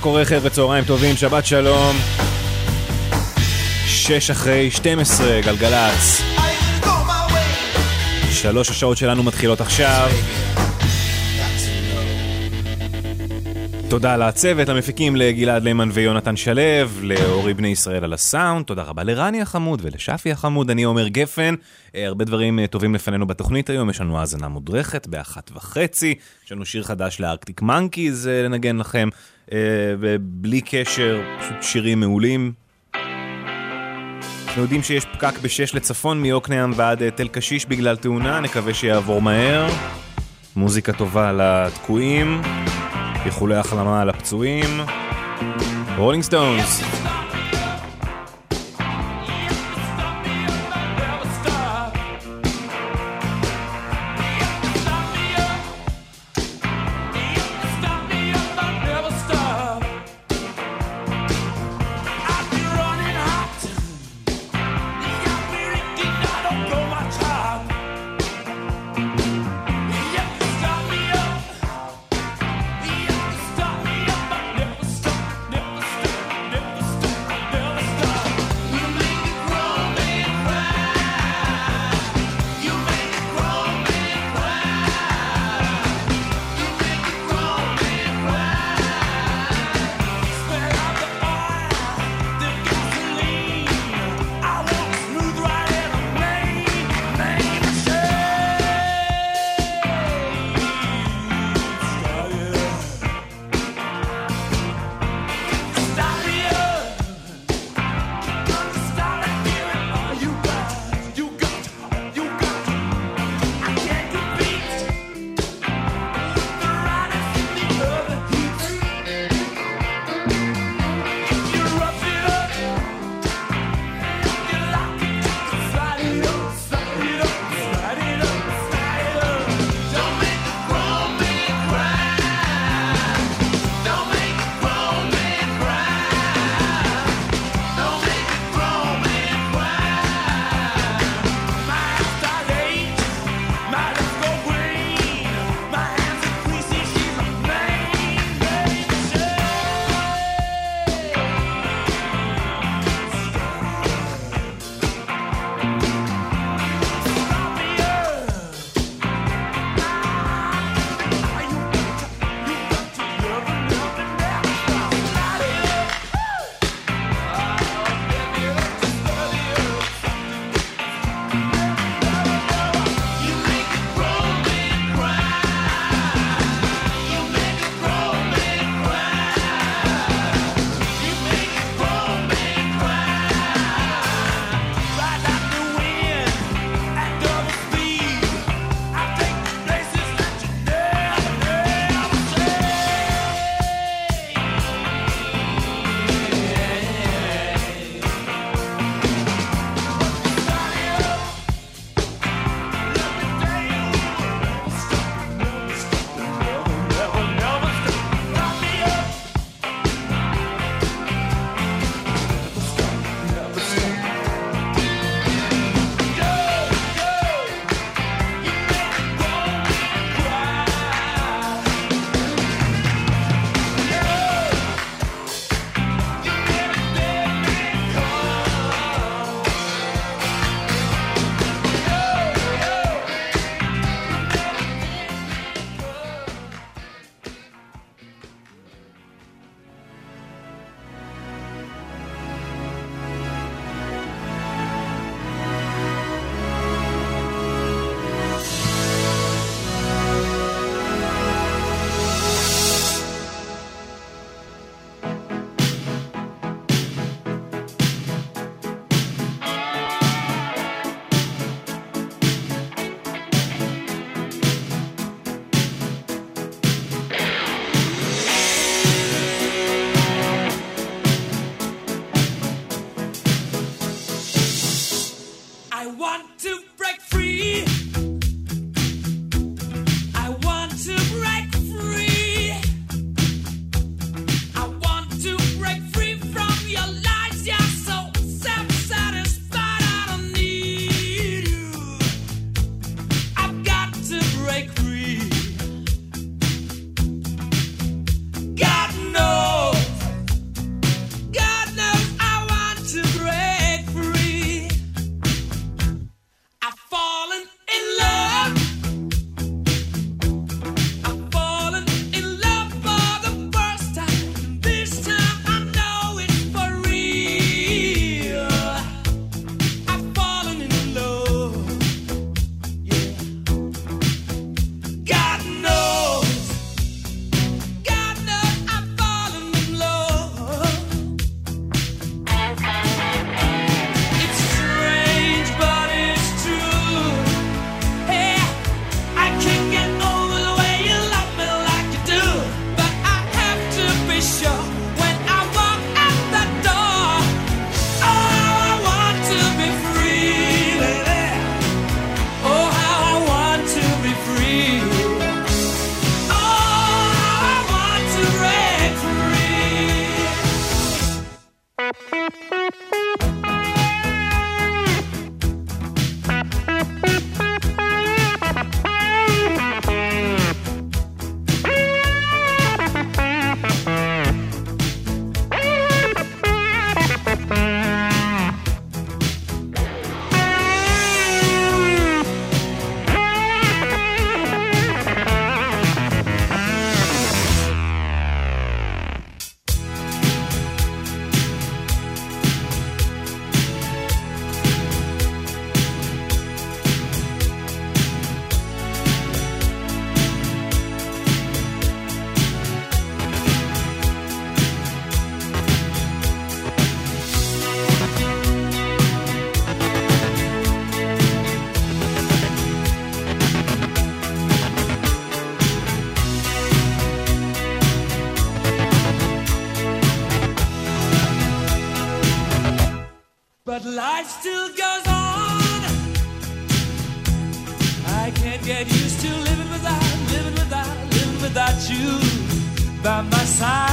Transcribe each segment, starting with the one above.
קורה חבר'ה? צהריים טובים, שבת שלום. שש אחרי 12, גלגלצ. שלוש השעות שלנו מתחילות עכשיו. תודה לצוות, למפיקים, לגלעד ליימן ויונתן שלו, לאורי בני ישראל על הסאונד, תודה רבה לרני החמוד ולשפי החמוד, אני עומר גפן. אה, הרבה דברים אה, טובים לפנינו בתוכנית היום, יש לנו האזנה מודרכת באחת וחצי, יש לנו שיר חדש ל Arctic Monkeys אה, לנגן לכם, ובלי קשר, פשוט שירים מעולים. אנחנו יודעים שיש פקק בשש לצפון מיוקנעם ועד תל קשיש בגלל תאונה, נקווה שיעבור מהר. מוזיקה טובה לתקועים. איחולי החלמה לפצועים. Rolling Stones. Get used to living without, living without, living without you by my side.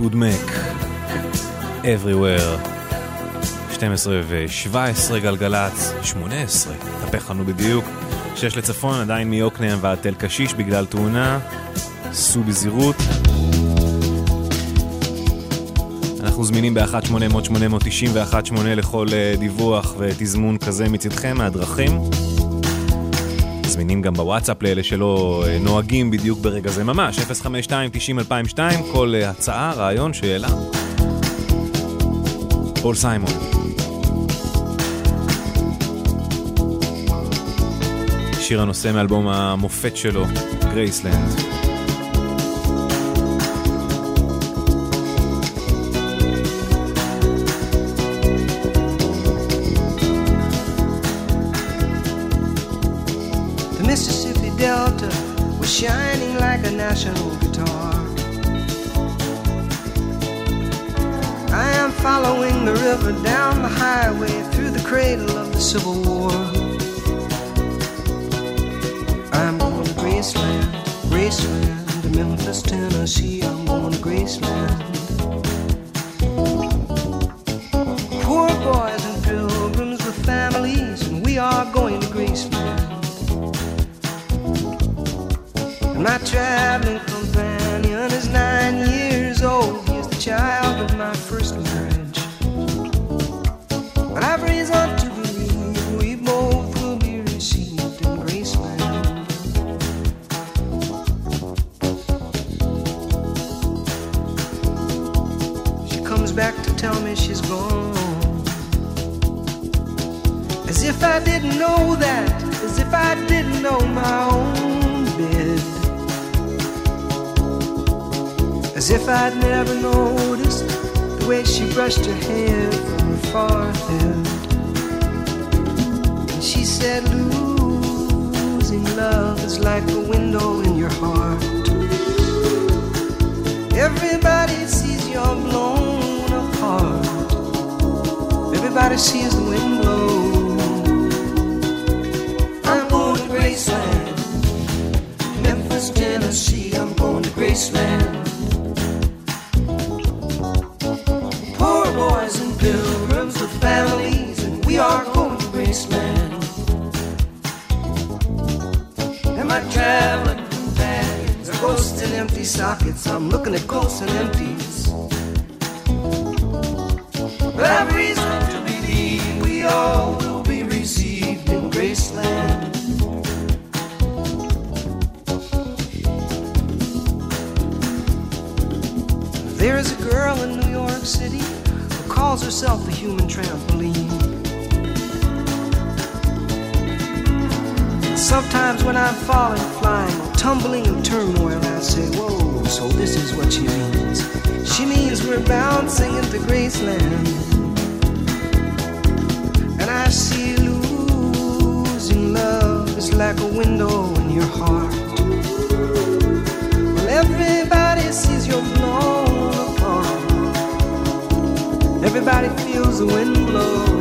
פליטווד מק, Everywhere, 12 ו-17 גלגלצ, 18, התהפך לנו בדיוק, 6 לצפון, עדיין מיוקנעם ועד תל קשיש בגלל תאונה, סעו בזהירות. אנחנו זמינים ב-1-800-891-8 לכל אה, דיווח ותזמון כזה מצדכם מהדרכים. זמינים גם בוואטסאפ לאלה שלא אה, נוהגים בדיוק ברגע זה ממש, 052-90-2002, כל אה, הצעה, רעיון, שאלה. פול סיימון. שיר הנושא מאלבום המופת שלו, Graceland. National guitar. I am following the river down the highway through the cradle of the Civil War. I'm going to Graceland, Graceland, to Memphis, Tennessee. I'm going to Graceland. My traveling companion is nine years old. He is the child of my first marriage. But I've reason to believe we both will be received in Graceland. She comes back to tell me she's gone. As if I didn't know that, as if I didn't know my own If I'd never noticed the way she brushed her hair from her forehead. And she said, Losing love is like a window in your heart. Everybody sees you're blown apart. Everybody sees the wind blow. I'm going to Graceland, Memphis, Tennessee. I'm going to Graceland. Sockets. I'm looking at ghosts and empties. But I've reason to believe we all will be received in Graceland. There is a girl in New York City who calls herself the human trampoline. Sometimes when I'm falling, flying, tumbling in turmoil, I say, Whoa, so this is what she means. She means we're bouncing into Graceland. And I see losing love is like a window in your heart. Well, everybody sees you're blown apart. Everybody feels the wind blow.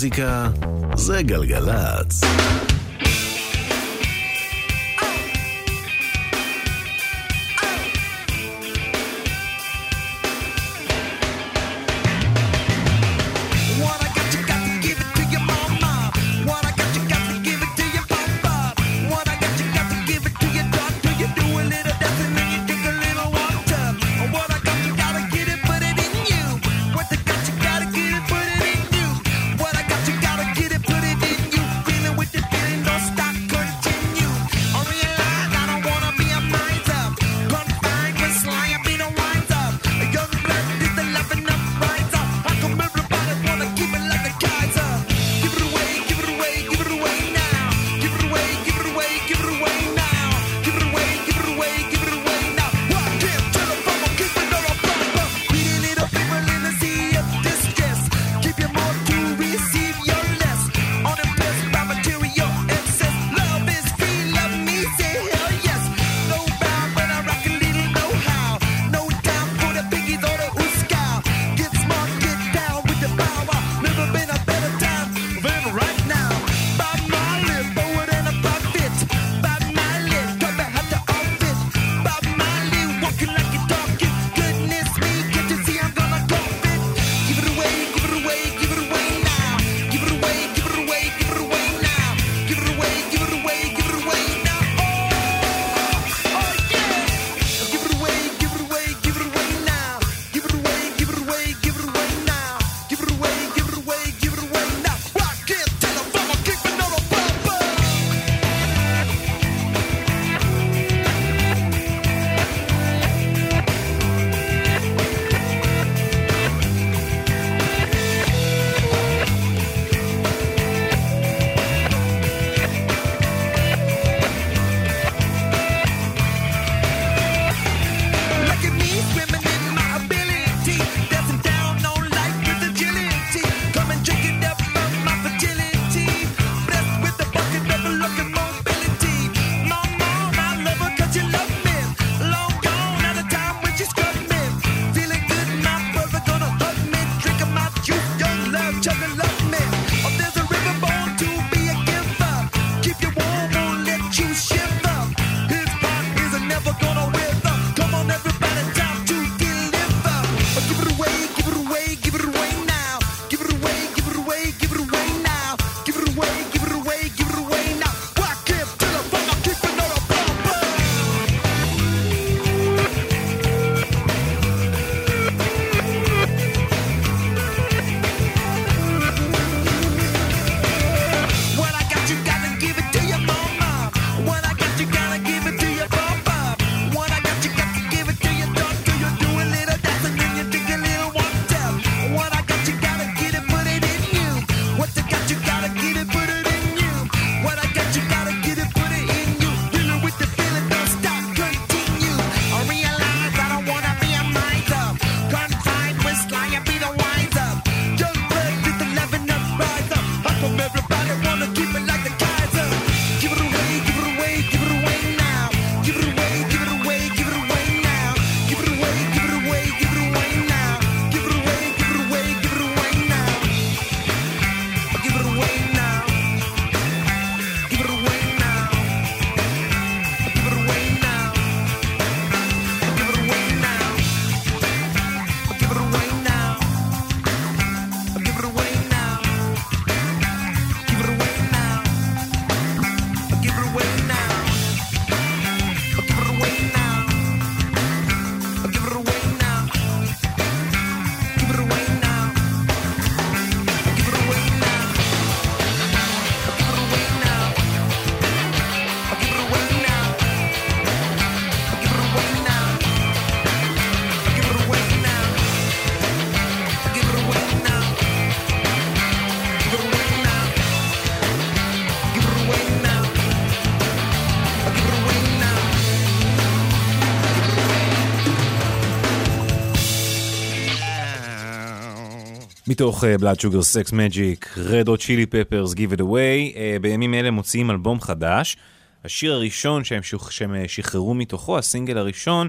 מוזיקה זה גלגלצ. מתוך Blood Sugar Sex Magik, Red Hot Chili Peppers, Give It Away, בימים אלה מוציאים אלבום חדש. השיר הראשון שהם, שוח, שהם אה, שחררו מתוכו, הסינגל הראשון,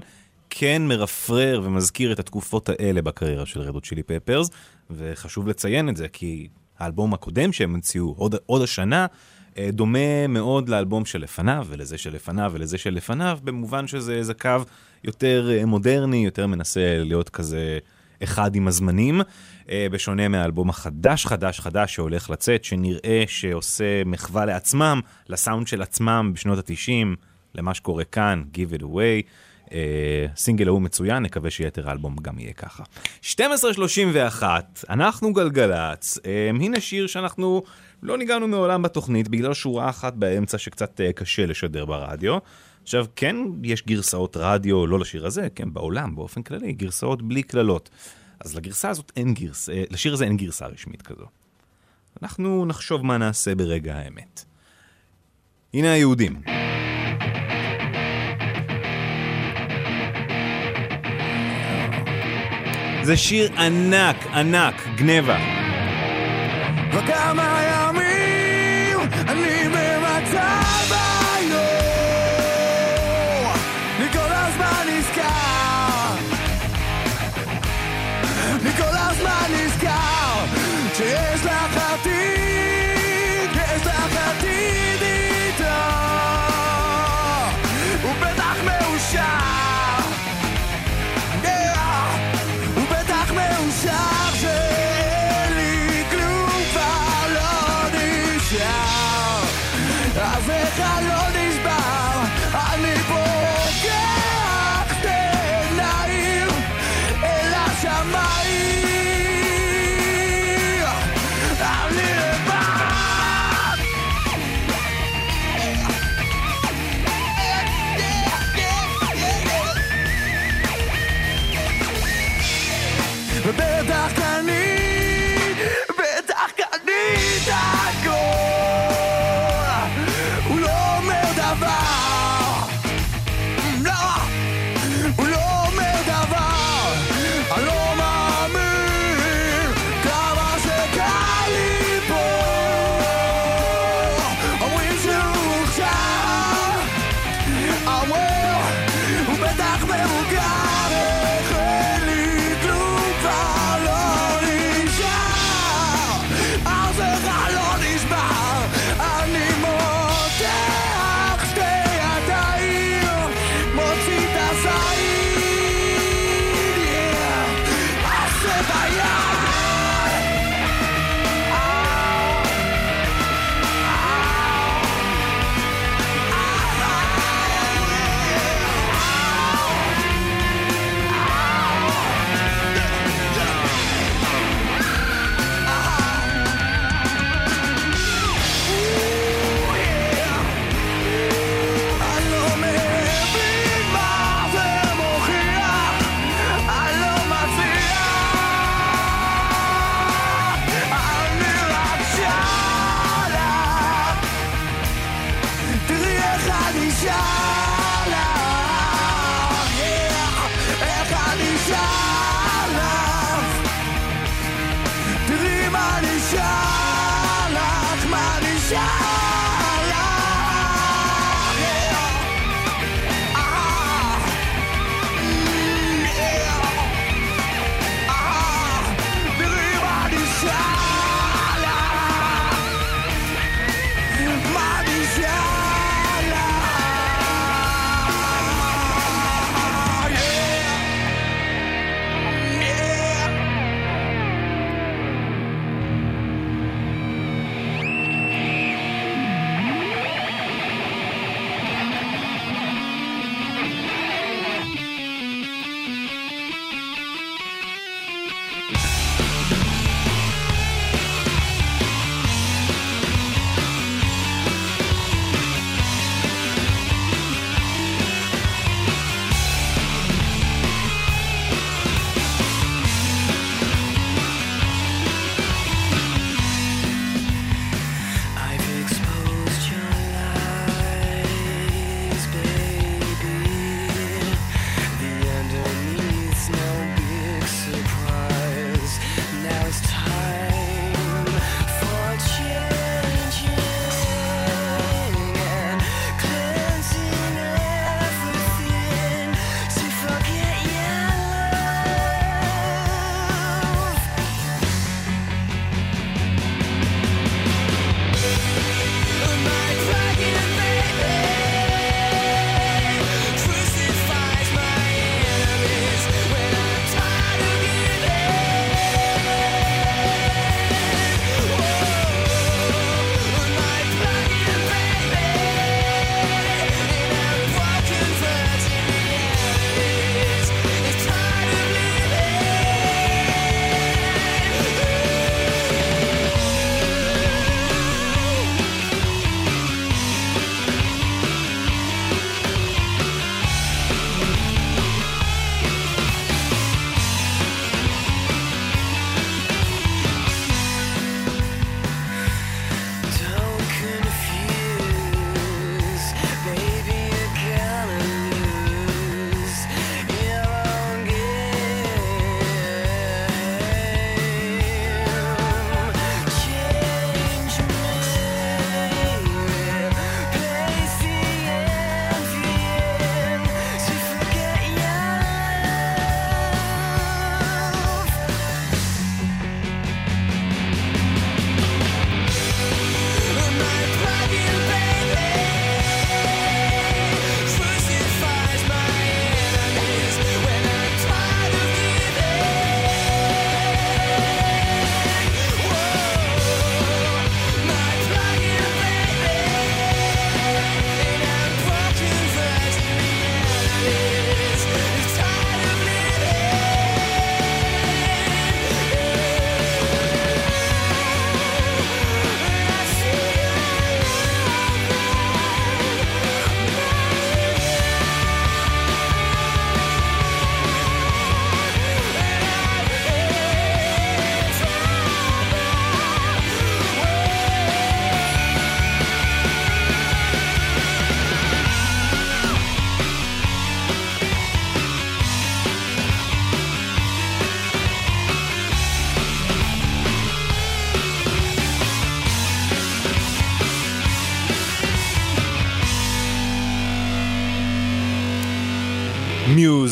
כן מרפרר ומזכיר את התקופות האלה בקריירה של Red Hot Chili Peppers, וחשוב לציין את זה, כי האלבום הקודם שהם הוציאו עוד, עוד השנה, אה, דומה מאוד לאלבום שלפניו, ולזה שלפניו, ולזה שלפניו, במובן שזה איזה קו יותר אה, מודרני, יותר מנסה להיות כזה... אחד עם הזמנים, אה, בשונה מהאלבום החדש, חדש, חדש שהולך לצאת, שנראה שעושה מחווה לעצמם, לסאונד של עצמם בשנות ה-90, למה שקורה כאן, Give it away. אה, סינגל ההוא מצוין, נקווה שיתר האלבום גם יהיה ככה. 12.31, אנחנו גלגלצ, אה, הנה שיר שאנחנו לא ניגענו מעולם בתוכנית, בגלל שורה אחת באמצע שקצת קשה לשדר ברדיו. עכשיו, כן, יש גרסאות רדיו, לא לשיר הזה, כן, בעולם, באופן כללי, גרסאות בלי קללות. אז לגרסה הזאת אין גרסה, אה, לשיר הזה אין גרסה רשמית כזו. אנחנו נחשוב מה נעשה ברגע האמת. הנה היהודים. זה שיר ענק, ענק, גנבה. וכמה ימים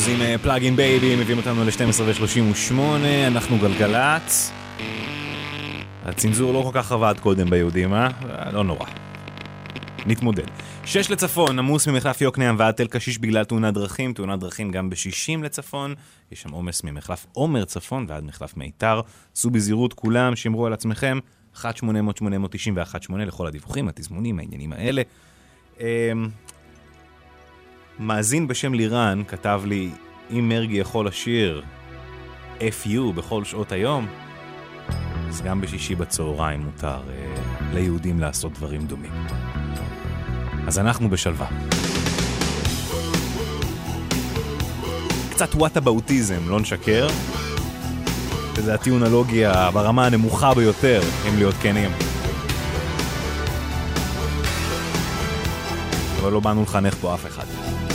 Muse עם Plug In Baby מביאים אותנו ל-12 ו-38, אנחנו גלגלצ. הצנזור לא כל כך עבד קודם ביהודים, אה? לא נורא. נתמודד. שש לצפון, עמוס ממחלף יוקנעם ועד תל קשיש בגלל תאונת דרכים, תאונת דרכים גם ב-60 לצפון, יש שם עומס ממחלף עומר צפון ועד מחלף מיתר. סעו בזהירות כולם, שמרו על עצמכם, 1-800-890 ו-1-8 לכל הדיווחים, התזמונים, העניינים האלה. מאזין בשם לירן כתב לי, אם מרגי יכול לשיר FU בכל שעות היום, אז גם בשישי בצהריים מותר אה, ליהודים לעשות דברים דומים. אז אנחנו בשלווה. קצת וואטאבאוטיזם, לא נשקר. וזה הטיעונולוגיה ברמה הנמוכה ביותר, אם להיות כנים. אבל לא באנו לחנך פה אף אחד.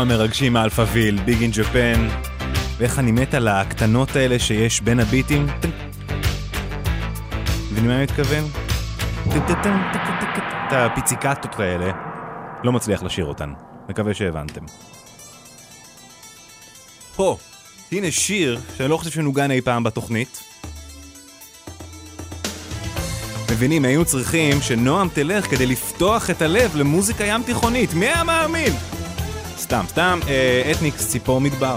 כמה מרגשים ה Alphaville, Big in Japan, ואיך אני מת על הקטנות האלה שיש בין הביטים. מבינים מה אני מתכוון? את הפיציקטות האלה. לא מצליח לשיר אותן. מקווה שהבנתם. הו, הנה שיר שאני לא חושב שנוגן אי פעם בתוכנית. מבינים, היינו צריכים שנועם תלך כדי לפתוח את הלב למוזיקה ים תיכונית. מי היה מאמין? סתם, סתם, אה, אתניקס ציפור מדבר.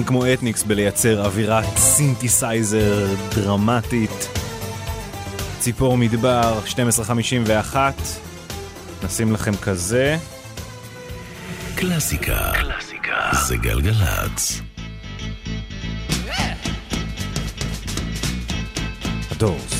אין כמו אתניקס בלייצר אווירת סינתסייזר דרמטית. ציפור מדבר, 1251. נשים לכם כזה. קלאסיקה. קלאסיקה. זה גלגלצ. ה Doors.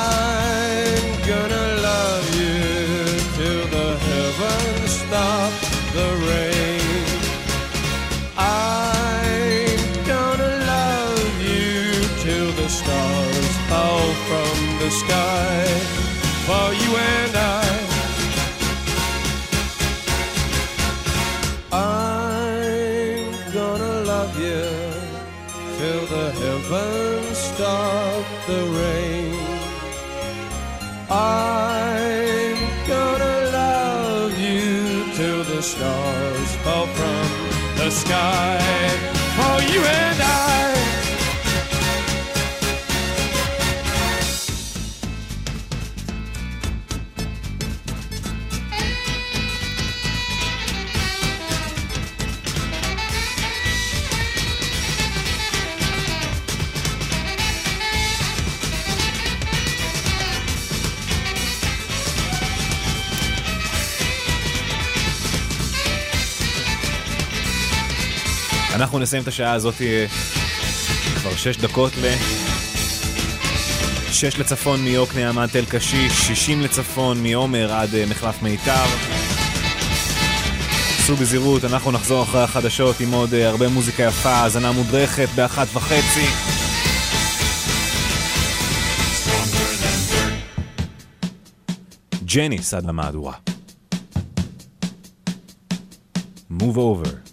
נסיים את השעה הזאת אה, כבר שש דקות ל... שש לצפון מיוקנעם עד תל קשיש, שישים לצפון מעומר עד אה, מחלף מיתר. עשו בזהירות, אנחנו נחזור אחרי החדשות עם עוד אה, הרבה מוזיקה יפה, האזנה מודרכת באחת וחצי. ג'ניס עד למהדורה. Move over.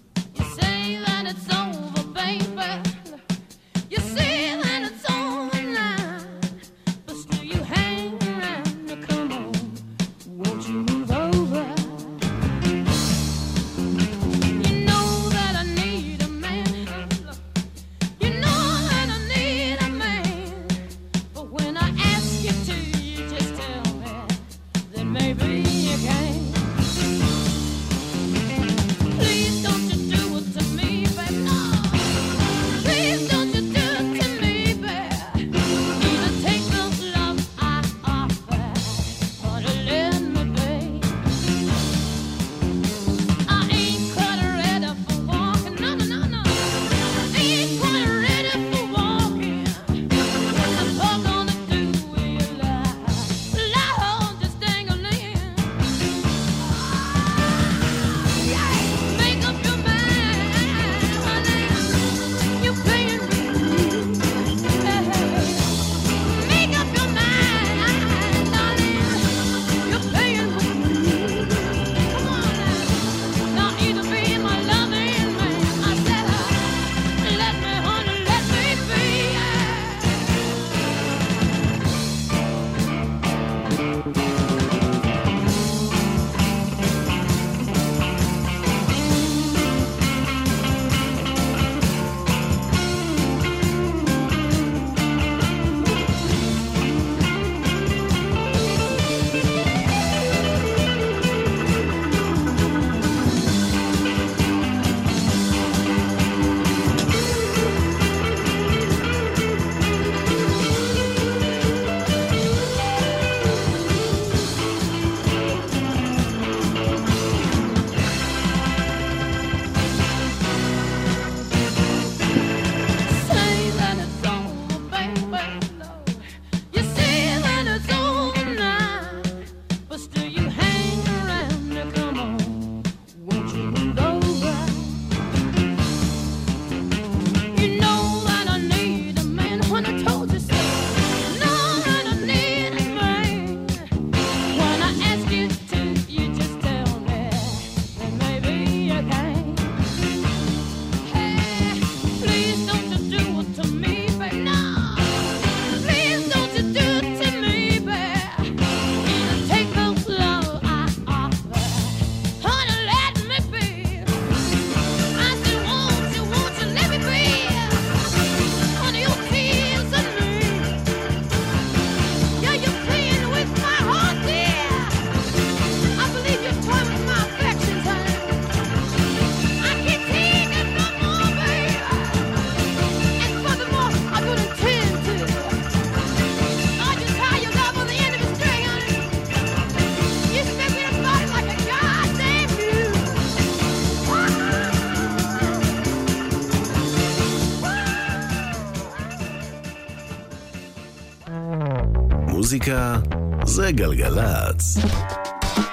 מוזיקה זה גלגלצ.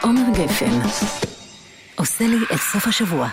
עומר גפן עושה לי את סוף השבוע.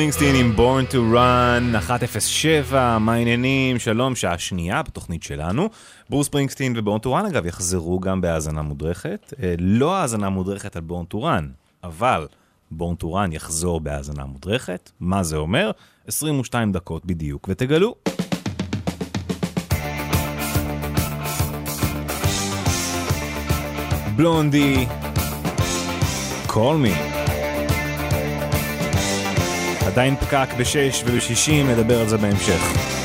ספרינגסטין עם Born to Run, 107, מה העניינים? שלום, שעה שנייה בתוכנית שלנו. ברוס ספרינגסטין ו-Born to אגב, יחזרו גם בהאזנה מודרכת. אה, לא האזנה מודרכת על בורן to Run, אבל בורן to Run יחזור בהאזנה מודרכת. מה זה אומר? 22 דקות בדיוק, ותגלו. בלונדי, קול מי. עדיין פקק בשש ובשישים, נדבר על זה בהמשך.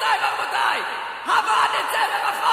רבותיי, רבותיי, אבל את זה למחר.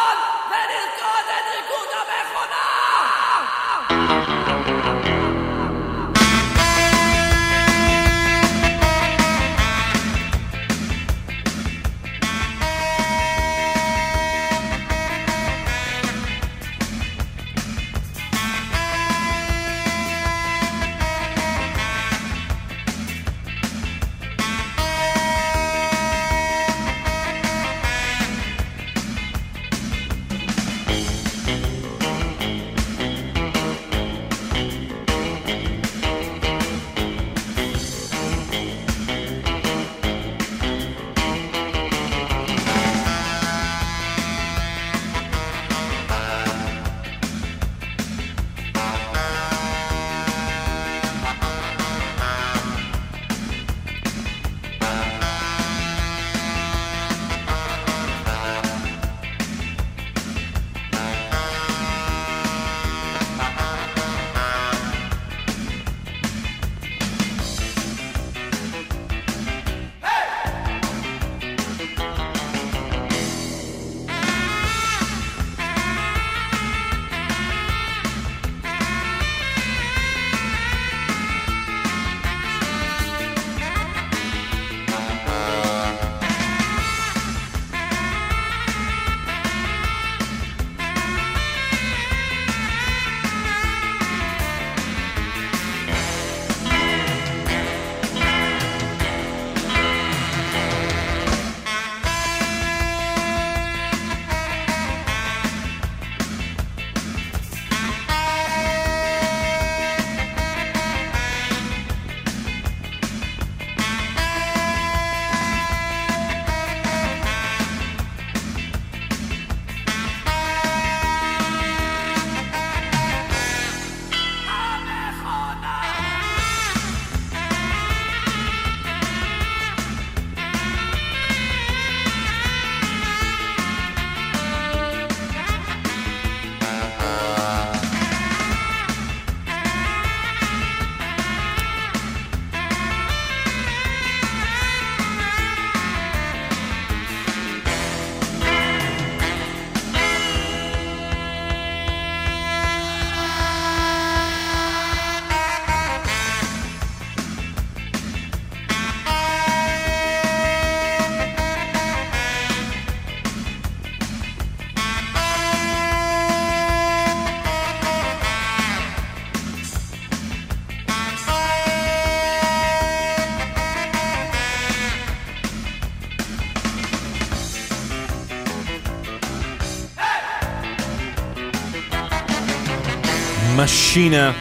משינה,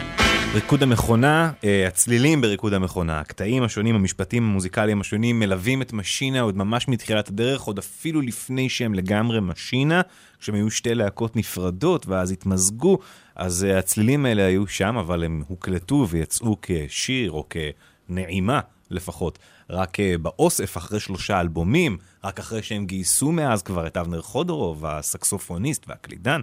ריקוד המכונה, אה, הצלילים בריקוד המכונה, הקטעים השונים, המשפטים המוזיקליים השונים מלווים את משינה עוד ממש מתחילת הדרך, עוד אפילו לפני שהם לגמרי משינה, כשהם היו שתי להקות נפרדות ואז התמזגו, אז אה, הצלילים האלה היו שם, אבל הם הוקלטו ויצאו כשיר או כנעימה לפחות. רק אה, באוסף אחרי שלושה אלבומים, רק אחרי שהם גייסו מאז כבר את אבנר חודורוב, הסקסופוניסט והקלידן,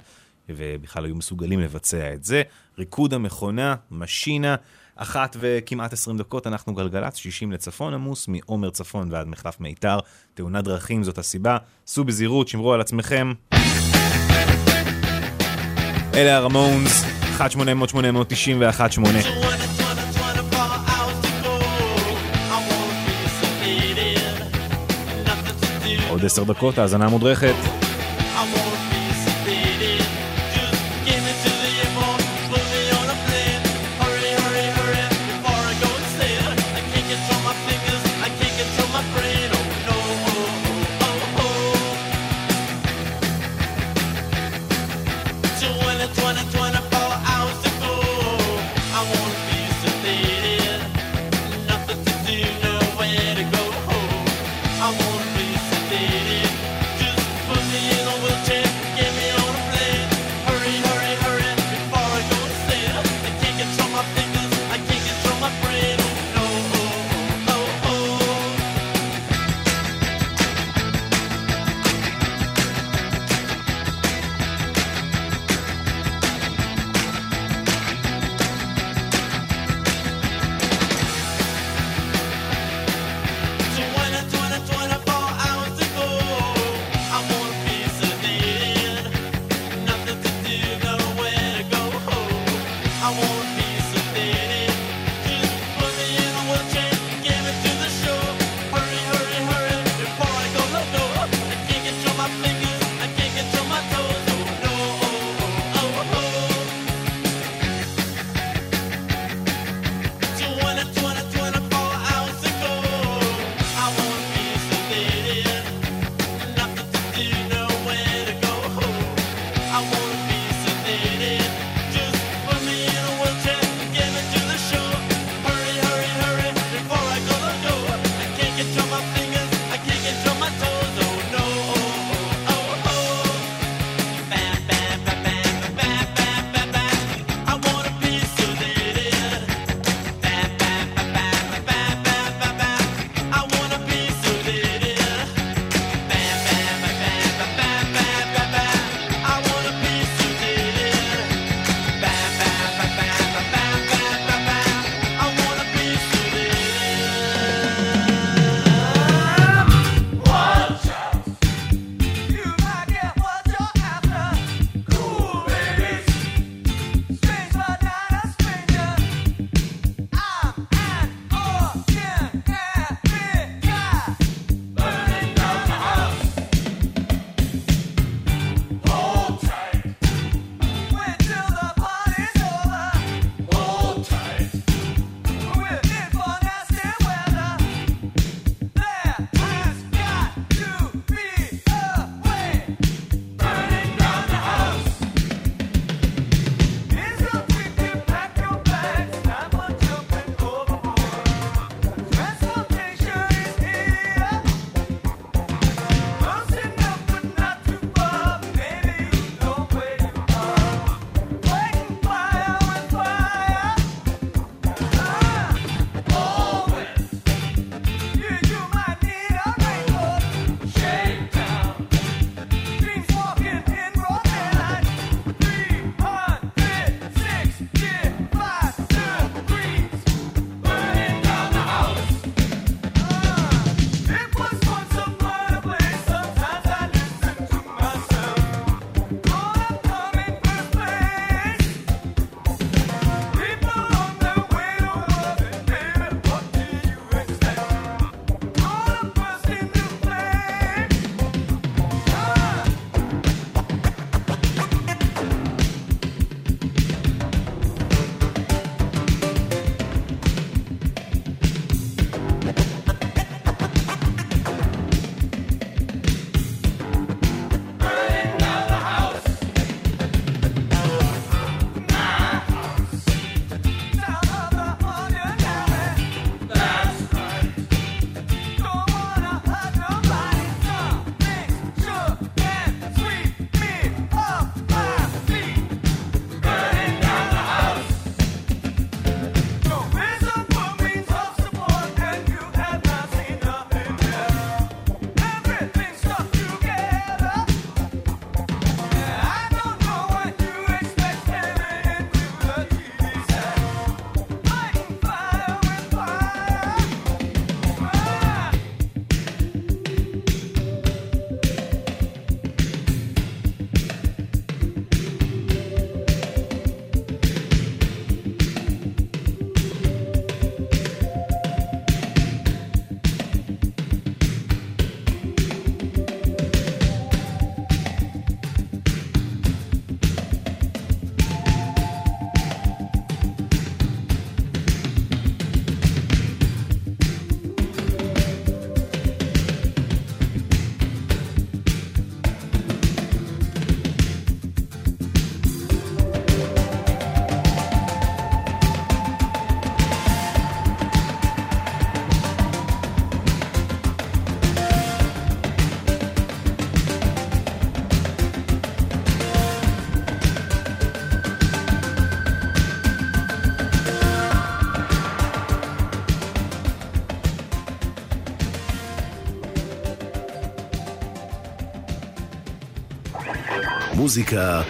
ובכלל היו מסוגלים לבצע את זה. ריקוד המכונה, משינה, אחת וכמעט עשרים דקות, אנחנו גלגלצ, 60 לצפון עמוס, מעומר צפון ועד מחלף מיתר. תאונת דרכים זאת הסיבה. סעו בזהירות, שמרו על עצמכם. אלה הרמונס, 1-800-891-8. עוד עשר דקות, האזנה מודרכת. המוזיקה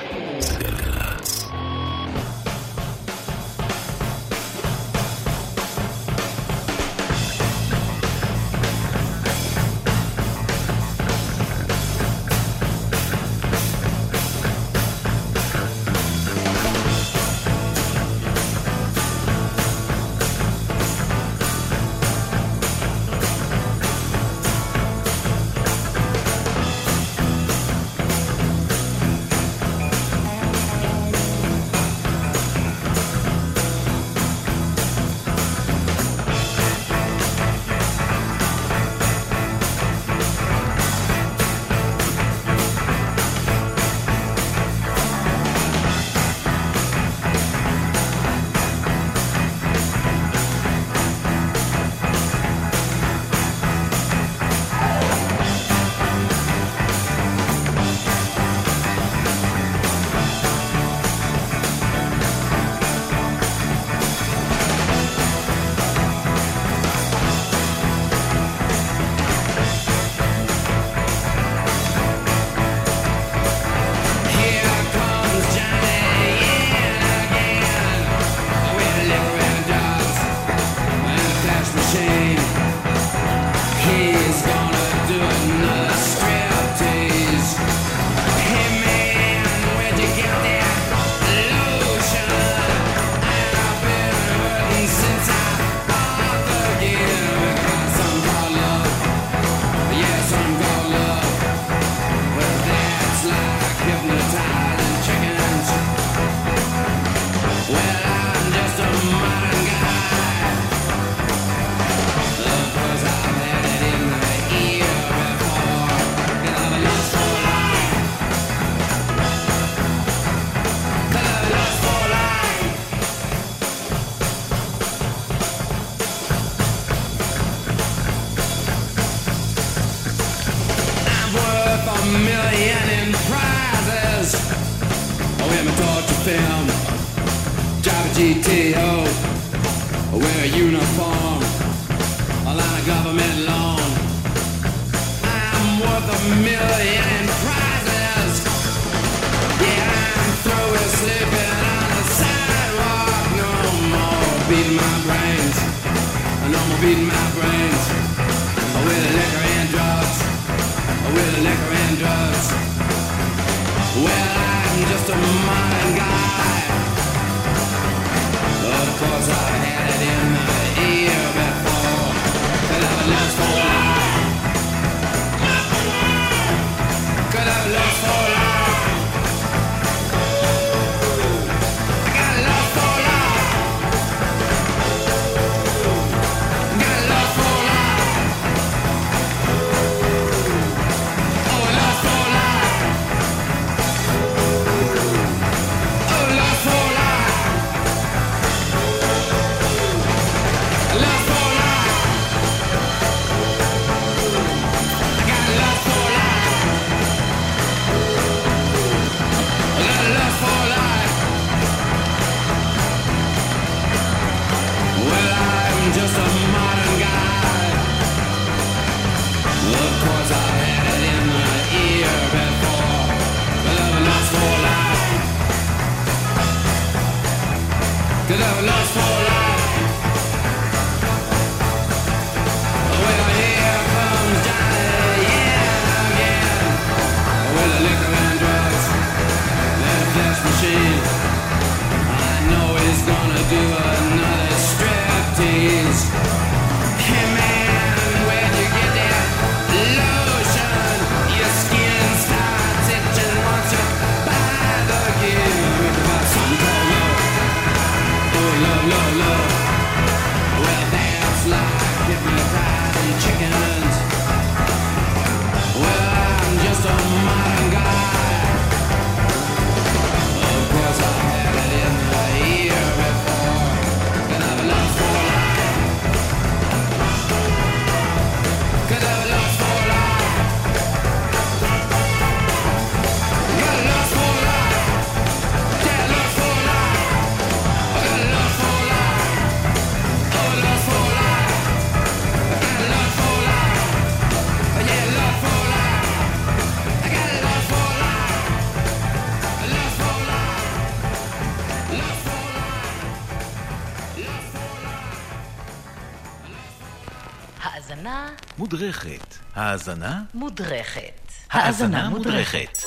מודרכת. האזנה? מודרכת. האזנה מודרכת.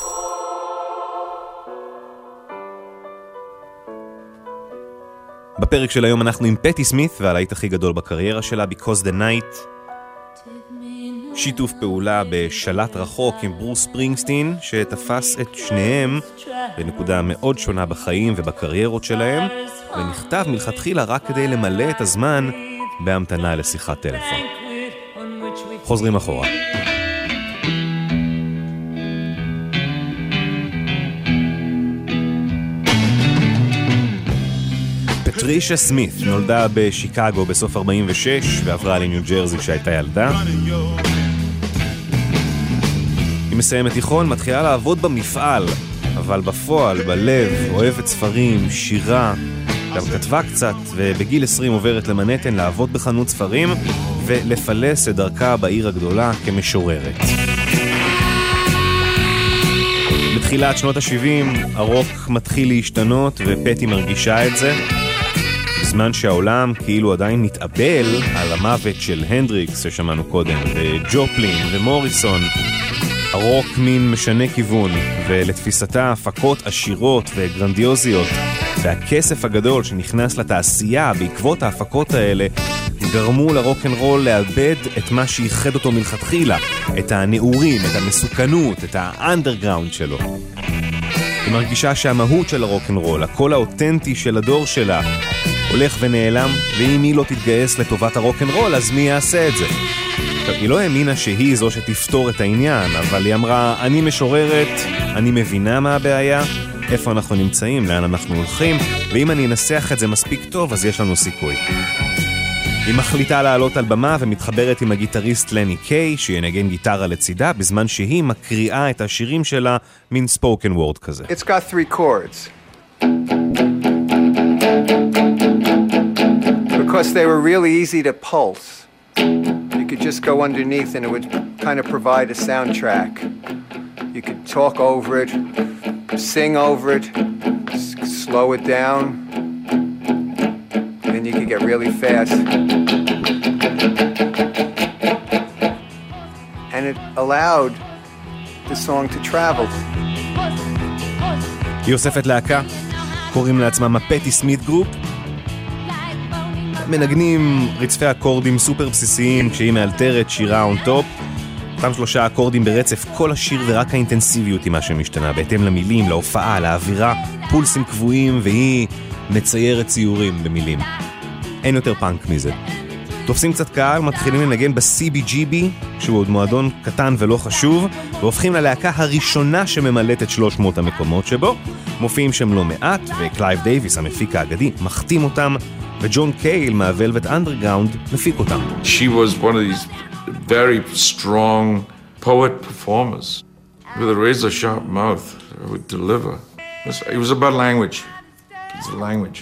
בפרק של היום אנחנו עם פטי סמית והלהיט הכי גדול בקריירה שלה, Because the Night. שיתוף פעולה בשלט רחוק עם ברוס ספרינגסטין, שתפס את שניהם בנקודה מאוד שונה בחיים ובקריירות שלהם, ונכתב מלכתחילה רק כדי למלא את הזמן בהמתנה לשיחת טלפון. חוזרים אחורה. פטרישה סמית נולדה בשיקגו בסוף 46 ועברה לניו ג'רזי כשהייתה ילדה. היא מסיימת תיכון, מתחילה לעבוד במפעל, אבל בפועל, בלב, אוהבת ספרים, שירה, גם כתבה קצת, ובגיל 20 עוברת למנהטן לעבוד בחנות ספרים ולפלס את דרכה בעיר הגדולה כמשוררת. בתחילת שנות ה-70 הרוק מתחיל להשתנות ופטי מרגישה את זה. בזמן שהעולם כאילו עדיין מתאבל על המוות של הנדריקס ששמענו קודם, וג'ופלין ומוריסון, הרוק מין משנה כיוון, ולתפיסתה הפקות עשירות וגרנדיוזיות, והכסף הגדול שנכנס לתעשייה בעקבות ההפקות האלה, גרמו לרוקנרול לאבד את מה שייחד אותו מלכתחילה, את הנעורים, את המסוכנות, את האנדרגראונד שלו. היא מרגישה שהמהות של הרוקנרול, הקול האותנטי של הדור שלה, הולך ונעלם, ואם היא לא תתגייס לטובת הרוקנרול, אז מי יעשה את זה? עכשיו, היא לא האמינה שהיא זו שתפתור את העניין, אבל היא אמרה, אני משוררת, אני מבינה מה הבעיה, איפה אנחנו נמצאים, לאן אנחנו הולכים, ואם אני אנסח את זה מספיק טוב, אז יש לנו סיכוי. היא מחליטה לעלות על במה ומתחברת עם הגיטריסט לני קיי, שינגן גיטרה לצידה, בזמן שהיא מקריאה את השירים שלה, מין ספוקן וורד כזה. It's got three chords. Because they were really easy to pulse. You could just go underneath and it would kind of provide a soundtrack. You could talk over it, sing over it, slow it down, you could get really fast. And it allowed the song to travel. היא אוספת להקה, קוראים לעצמם ה Patti Smith Group, מנגנים רצפי אקורדים סופר בסיסיים כשהיא מאלתרת שירה on top. אותם שלושה אקורדים ברצף, כל השיר ורק האינטנסיביות היא מה שמשתנה, בהתאם למילים, להופעה, לאווירה, פולסים קבועים, והיא מציירת ציורים במילים. אין יותר פאנק מזה. תופסים קצת קהל, מתחילים לנגן ב-CBGB, שהוא עוד מועדון קטן ולא חשוב, והופכים ללהקה הראשונה שממלאת את 300 המקומות שבו. מופיעים שם לא מעט, וקלייב דייוויס, המפיק האגדי, מחתים אותם, וג'ון קייל מהוולווט אנדרגראונד מפיק אותם. She was one of these very strong poet performers with a razor sharp mouth that would deliver. It was, about language. It's the language.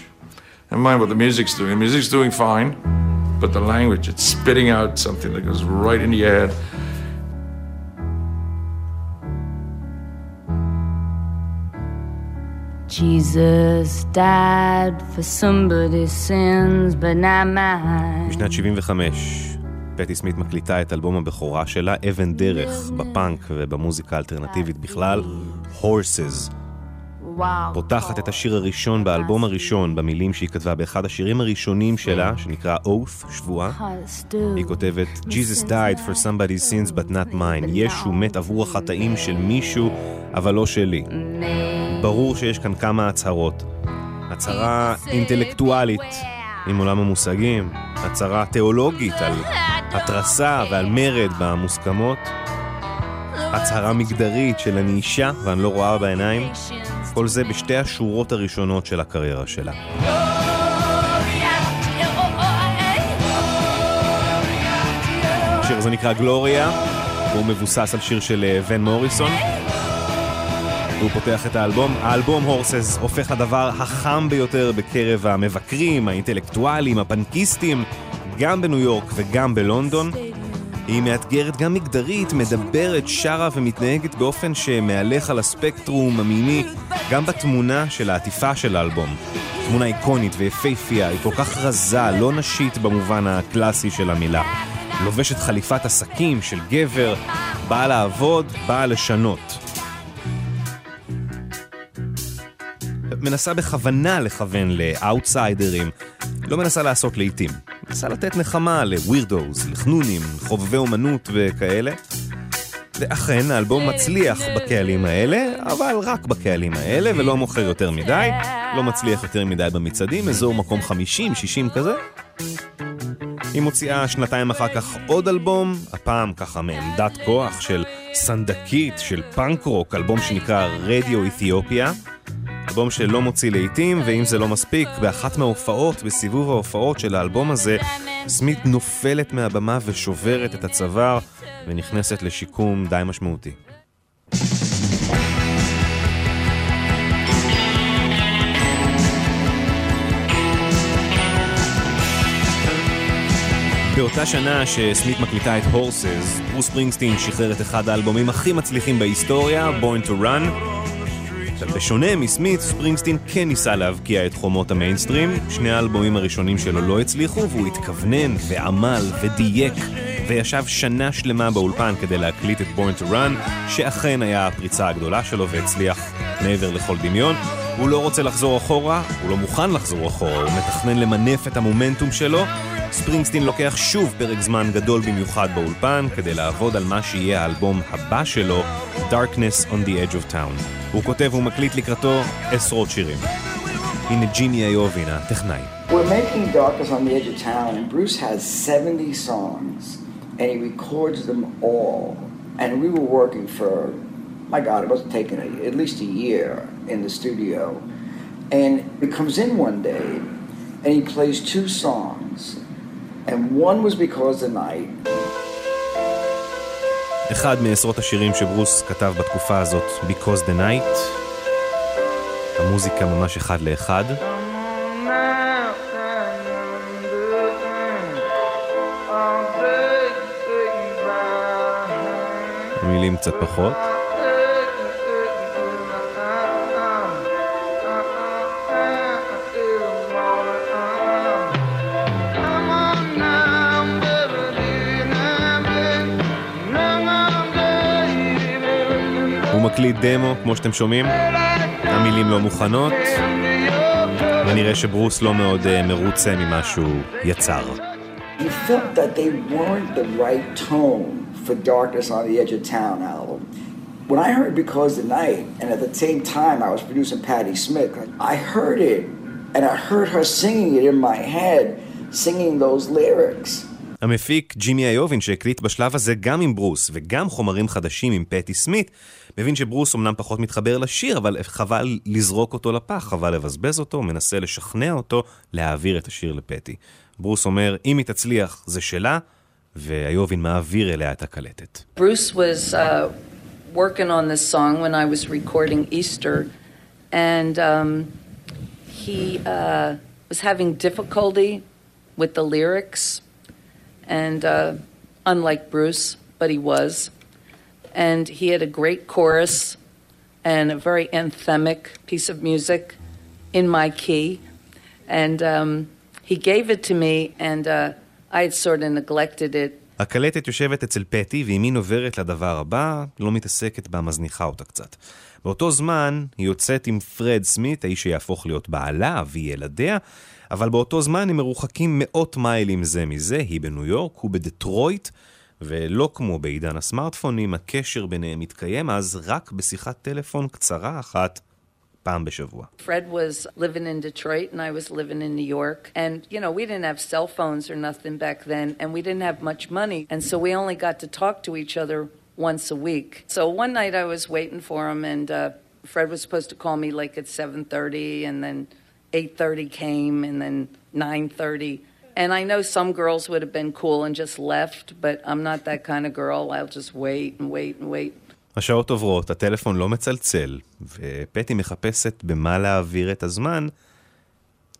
Never mind what the music's doing. The music's doing fine, but the language, it's spitting out something that goes right into your head. Jesus died for somebody's sins, but not mine. בשנת 75, פטי סמית מקליטה את אלבום הבכורה שלה, אבן דרך, בפאנק ובמוזיקה האלטרנטיבית בכלל, Horses. פותחת את השיר הראשון באלבום הראשון במילים שהיא כתבה באחד השירים הראשונים שלה, שנקרא Oath, שבועה. היא כותבת, Jesus died for somebody's sins but not mine. ישו מת עבור החטאים של מישהו, אבל לא שלי. ברור שיש כאן כמה הצהרות. הצהרה אינטלקטואלית עם עולם המושגים, הצהרה תיאולוגית על התרסה ועל מרד במוסכמות, הצהרה מגדרית של אני אישה ואני לא רואה בעיניים, כל זה בשתי השורות הראשונות של הקריירה שלה. השיר הזה נקרא גלוריה, והוא מבוסס על שיר של אה, ון מוריסון. והוא פותח את האלבום. האלבום הורסס הופך לדבר החם ביותר בקרב המבקרים, האינטלקטואלים, הפנקיסטים, גם בניו יורק וגם בלונדון. היא מאתגרת גם מגדרית, מדברת, שרה ומתנהגת באופן שמהלך על הספקטרום המיני, גם בתמונה של העטיפה של האלבום. תמונה איקונית ויפייפייה, היא כל כך רזה, לא נשית במובן הקלאסי של המילה. לובשת חליפת עסקים של גבר, באה לעבוד, באה לשנות. מנסה בכוונה לכוון לאאוטסיידרים, לא מנסה לעשות לעיתים. מנסה לתת נחמה לווירדוז, לחנונים, חובבי אומנות וכאלה. ואכן, האלבום מצליח בקהלים האלה, אבל רק בקהלים האלה, ולא מוכר יותר מדי. לא מצליח יותר מדי במצעדים, אזור מקום 50-60 כזה. היא מוציאה שנתיים אחר כך עוד אלבום, הפעם ככה מעמדת כוח של סנדקית, של פאנק רוק, אלבום שנקרא רדיו אתיופיה. אלבום שלא מוציא לעיתים, ואם זה לא מספיק, באחת מההופעות, בסיבוב ההופעות של האלבום הזה, סמית נופלת מהבמה ושוברת את הצוואר, ונכנסת לשיקום די משמעותי. באותה שנה שסמית מקליטה את הורסס, ברוס פרינגסטין שחרר את אחד האלבומים הכי מצליחים בהיסטוריה, Born to Run. עכשיו, בשונה מסמית, ספרינגסטין כן ניסה להבקיע את חומות המיינסטרים. שני האלבומים הראשונים שלו לא הצליחו, והוא התכוונן ועמל ודייק, וישב שנה שלמה באולפן כדי להקליט את Born to Run, שאכן היה הפריצה הגדולה שלו והצליח מעבר לכל דמיון. הוא לא רוצה לחזור אחורה, הוא לא מוכן לחזור אחורה, הוא מתכנן למנף את המומנטום שלו. ספרינגסטין לוקח שוב פרק זמן גדול במיוחד באולפן כדי לעבוד על מה שיהיה האלבום הבא שלו, Darkness on the Edge of Town. הוא כותב ומקליט לקראתו עשרות שירים. הנה ג'ימי איובין, הטכנאי. We're making Darkness on the Edge of Town, and Bruce has 70 songs, and he records them all. And we were working for, my God, it must have taken a, at least a year in the studio. And he comes in one day, and he plays two songs, and one was because the night, אחד מעשרות השירים שברוס כתב בתקופה הזאת, Because the Night. המוזיקה ממש אחד לאחד. המילים קצת פחות. מקליט דמו, כמו שאתם שומעים, המילים לא מוכנות, ונראה שברוס לא מאוד אה, מרוצה ממה שהוא יצר. he felt that they weren't the right tone for Darkness on the Edge of Town album. When I heard Because the Night, and at the same time I was producing Patti Smith, I heard it, and I heard her singing it in my head, singing those lyrics. המפיק ג'ימי איובין שהקליט בשלב הזה גם עם ברוס וגם חומרים חדשים עם פטי סמית, מבין שברוס אמנם פחות מתחבר לשיר, אבל חבל לזרוק אותו לפח, חבל לבזבז אותו, מנסה לשכנע אותו להעביר את השיר לפטי. ברוס אומר, אם היא תצליח, זה שלה, ואיובין מעביר אליה את הקלטת. Bruce was uh, working on this song when I was recording Easter, and um, he uh, was having difficulty with the lyrics, and uh, unlike Bruce, but he was. And he had a great chorus and a very anthemic piece of music in my key, and um, he gave it to me, and uh, I had sort of neglected it. הקלטת יושבת אצל פטי, ואם היא עוברת לדבר הבא, לא מתעסקת בה, מזניחה אותה קצת. באותו זמן, היא יוצאת עם פרד סמית, האיש שיהפוך להיות בעלה, אבי ילדיה, אבל באותו זמן הם מרוחקים מאות מיילים זה מזה, היא בניו יורק, הוא בדטרויט, ולא כמו בעידן הסמארטפונים, הקשר ביניהם מתקיים אז רק בשיחת טלפון קצרה אחת פעם בשבוע. Fred was living in Detroit and I was living in New York. And, you know, we didn't have cell phones or nothing back then, and we didn't have much money. And so we only got to talk to each other once a week. So one night I was waiting for him, and uh, Fred was supposed to call me like at 7.30, and then 8.30 came, and then 9.30. And I know some girls would have been cool and just left, but I'm not that kind of girl. I'll just wait and wait and wait. השעות עוברות, הטלפון לא מצלצל, ופטי מחפשת במה להעביר את הזמן,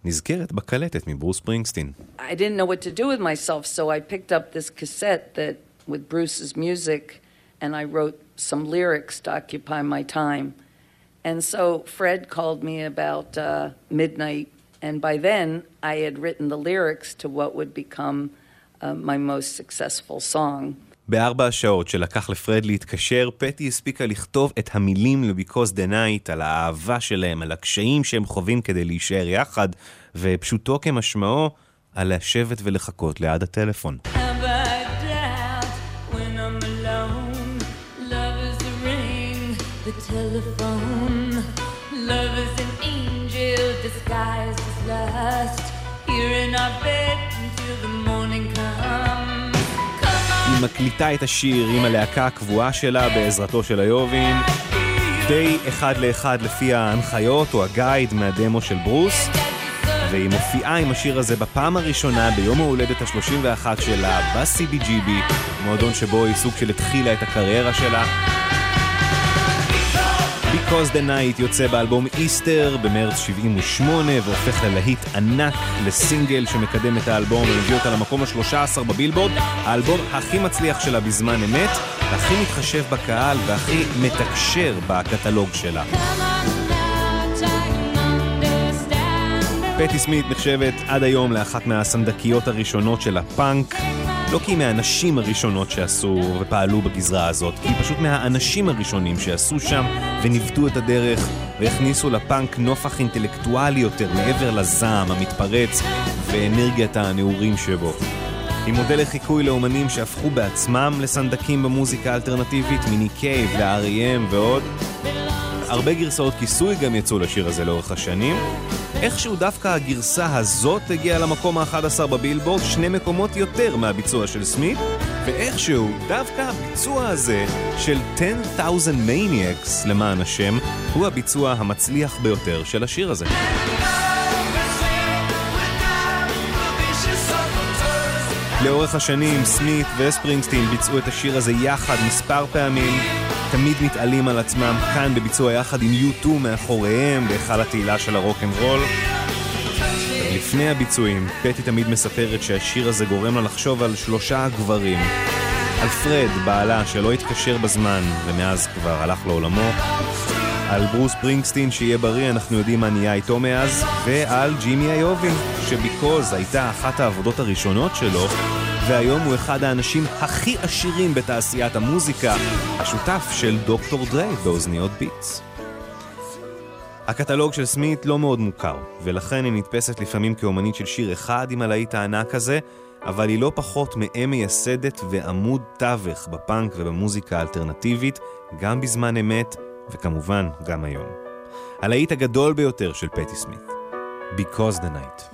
נזכרת בקלטת מברוס פרינגסטין. I didn't know what to do with myself, so I picked up this cassette that with Bruce's music, and I wrote some lyrics to occupy my time. And so Fred called me about uh, midnight, and by then I had written the lyrics to what would become uh, my most successful song. בארבע השעות שלקח לפרד להתקשר, פטי הספיקה לכתוב את המילים ל-Because the Night, על האהבה שלהם, על הקשיים שהם חווים כדי להישאר יחד, ופשוטו כמשמעו, על לשבת ולחכות ליד הטלפון. Doubt when I'm alone? Love is the ring, the telephone. היא מקליטה את השיר עם הלהקה הקבועה שלה בעזרתו של איובין, די אחד לאחד לפי ההנחיות או הגייד מהדמו של ברוס, והיא מופיעה עם השיר הזה בפעם הראשונה ביום ההולדת ה-31 שלה ב-CBGB, מועדון שבו היא סוג של התחילה את הקריירה שלה. Because the Night יוצא באלבום איסטר במרץ 78 והופך ללהיט ענק לסינגל שמקדם את האלבום ומביא אותה למקום ה-13 בבילבורד. האלבום הכי מצליח שלה בזמן אמת הכי מתחשב בקהל והכי מתקשר בקטלוג שלה. פטי סמית נחשבת עד היום לאחת מהסנדקיות הראשונות של הפאנק לא כי היא מהאנשים הראשונות שעשו ופעלו בגזרה הזאת, כי היא פשוט מהאנשים הראשונים שעשו שם וניווטו את הדרך והכניסו לפאנק נופח אינטלקטואלי יותר מעבר לזעם המתפרץ ואנרגיית הנעורים שבו. היא מודל לחיקוי לאומנים שהפכו בעצמם לסנדקים במוזיקה האלטרנטיבית, מניק קייב, ל-R.E.M. ועוד. הרבה גרסאות כיסוי גם יצאו לשיר הזה לאורך השנים. איכשהו דווקא הגרסה הזאת הגיעה למקום ה-11 בבילבורד, שני מקומות יותר מהביצוע של סמית, ואיכשהו דווקא הביצוע הזה של 10,000 Maniacs, למען השם, הוא הביצוע המצליח ביותר של השיר הזה. לאורך השנים סמית וספרינגסטין ביצעו את השיר הזה יחד מספר פעמים, תמיד מתעלים על עצמם כאן בביצוע יחד עם U2 מאחוריהם בהיכל התהילה של הרוקנרול. לפני הביצועים, פטי תמיד מספרת שהשיר הזה גורם לה לחשוב על שלושה גברים. על פרד, בעלה, שלא התקשר בזמן, ומאז כבר הלך לעולמו. על ברוס פרינגסטין, שיהיה בריא, אנחנו יודעים מה נהיה איתו מאז. ועל ג'ימי איובין, שביקוז הייתה אחת העבודות הראשונות שלו, והיום הוא אחד האנשים הכי עשירים בתעשיית המוזיקה, השותף של דוקטור דריי באוזניות ביטס. הקטלוג של סמית לא מאוד מוכר, ולכן היא נתפסת לפעמים כאומנית של שיר אחד עם הלהיט הענק הזה, אבל היא לא פחות מאם מייסדת ועמוד תווך בפאנק ובמוזיקה האלטרנטיבית, גם בזמן אמת, וכמובן גם היום. הלהיט הגדול ביותר של פטי סמית, Because the Night.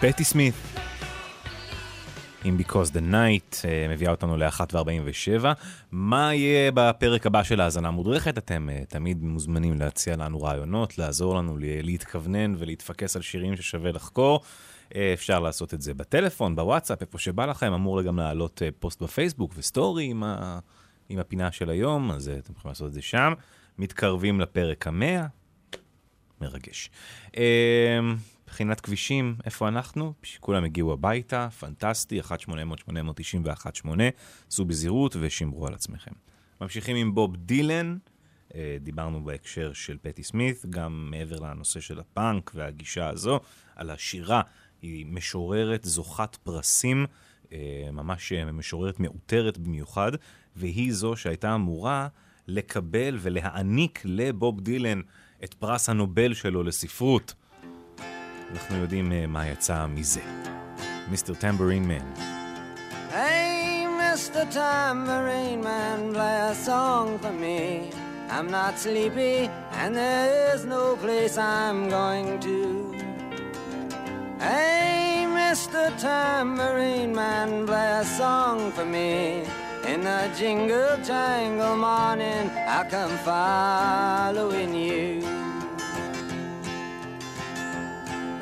פטי סמית. עם Because the Night אה, מביאה אותנו ל-1.47. מה יהיה בפרק הבא של האזנה מודרכת? אתם אה, תמיד מוזמנים להציע לנו רעיונות, לעזור לנו להתכוונן ולהתפקס על שירים ששווה לחקור. אה, אפשר לעשות את זה בטלפון, בוואטסאפ, איפה שבא לכם. אמור גם לעלות פוסט בפייסבוק וסטורי עם, ה... עם הפינה של היום, אז אתם יכולים לעשות את זה שם. מתקרבים לפרק המאה. מרגש. מבחינת כבישים, איפה אנחנו? כולם הגיעו הביתה, פנטסטי, 1-800-891-8, סעו בזהירות ושמרו על עצמכם. ממשיכים עם בוב דילן, אה, דיברנו בהקשר של פטי סמית, גם מעבר לנושא של הפאנק והגישה הזו, על השירה, היא משוררת זוכת פרסים, אה, ממש אה, משוררת מעוטרת במיוחד, והיא זו שהייתה אמורה לקבל ולהעניק לבוב דילן את פרס הנובל שלו לספרות. אנחנו יודעים אה, מה יצא מזה. מיסטר טמברין מן. Hey, Mr. Tambourine Man, play a song for me. I'm not sleepy, and there is no place I'm going to. Hey, Mr. Tambourine Man, play a song for me. In the jingle jangle morning, I come following you.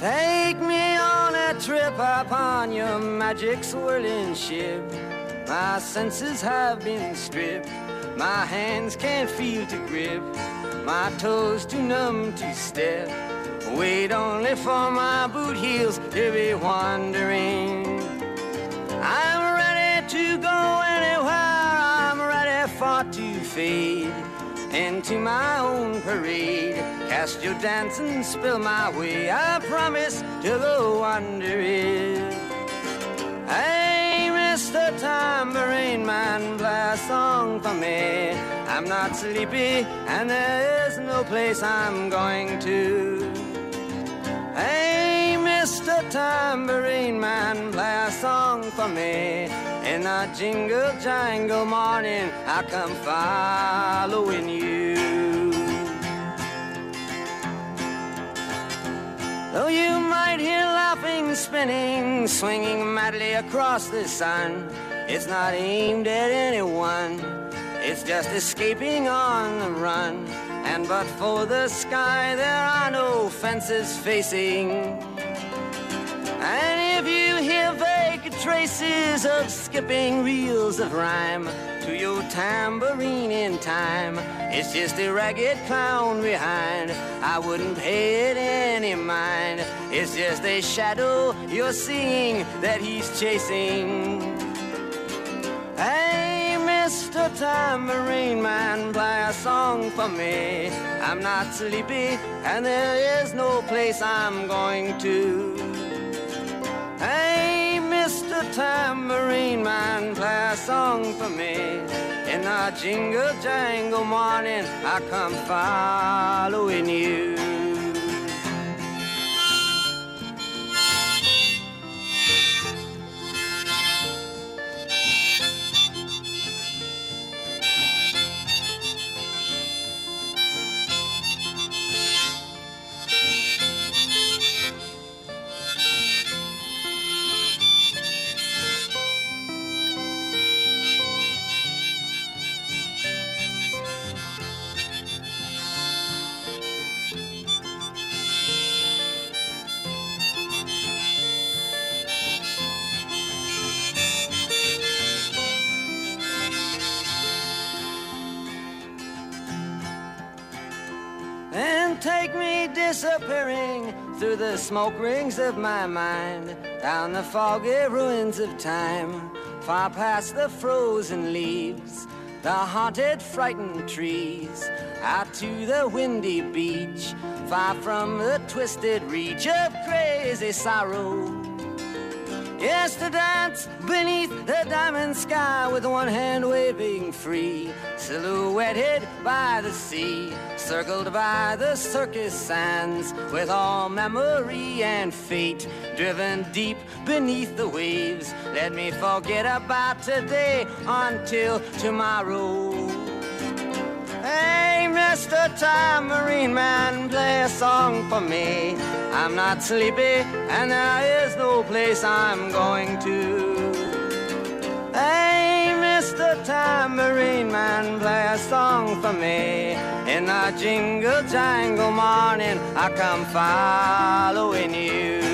Take me on a trip upon your magic swirling ship. My senses have been stripped. My hands can't feel to grip. My toes too numb to step. Wait only for my boot heels to be wandering. I'm ready to go anywhere. I'm ready for to fade into my own parade. Cast your dance and spill my way. I promise to go under it. Hey, Mr. Tambourine Man, play a song for me. I'm not sleepy, and there is no place I'm going to. Hey, Mr. Tambourine Man, play a song for me. In the jingle jangle morning, I come following you. Though you might hear laughing, spinning, swinging madly across the sun, it's not aimed at anyone. It's just escaping on the run. And but for the sky, there are no fences facing. And if you hear vague traces of skipping reels of rhyme to your tambourine in time, it's just a ragged clown behind. I wouldn't pay it any mind. It's just a shadow you're seeing that he's chasing. Hey, Mr. Tambourine Man, play a song for me. I'm not sleepy, and there is no place I'm going to. Hey, Mr. Tambourine Man, play a song for me. In the jingle jangle morning, I come following you. Take me disappearing through the smoke rings of my mind, down the foggy ruins of time, far past the frozen leaves, the haunted, frightened trees, out to the windy beach, far from the twisted reach of crazy sorrow. Yes, to dance beneath the diamond sky with one hand waving free, silhouetted by the sea, circled by the circus sands, with all memory and fate driven deep beneath the waves. Let me forget about today until tomorrow. Mr. Tambourine Man, play a song for me. I'm not sleepy, and there is no place I'm going to. Hey, Mr. Tambourine Man, play a song for me. In the jingle jangle morning, I come following you.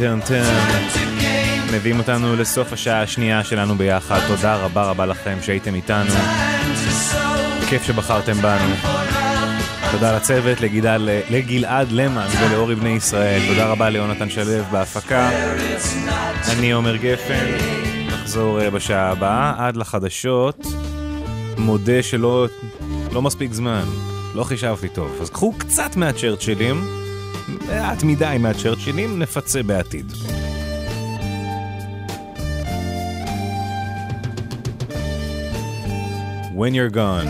טרן, טרן. מביאים אותנו לסוף השעה השנייה שלנו ביחד. תודה רבה רבה לכם שהייתם איתנו. כיף שבחרתם בנו. תודה לצוות, לגלעד, לגלעד למן ולאורי בני ישראל. תודה רבה ליונתן שלו בהפקה. אני עומר גפן, נחזור אה, בשעה הבאה. עד לחדשות, מודה שלא לא מספיק זמן, לא חישבתי טוב. אז קחו קצת מהצ'רצ'ילים, מעט מדי מהצ'רצ'ילים, נפצה בעתיד. When you're gone,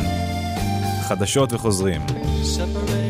חדשות וחוזרים. Separated,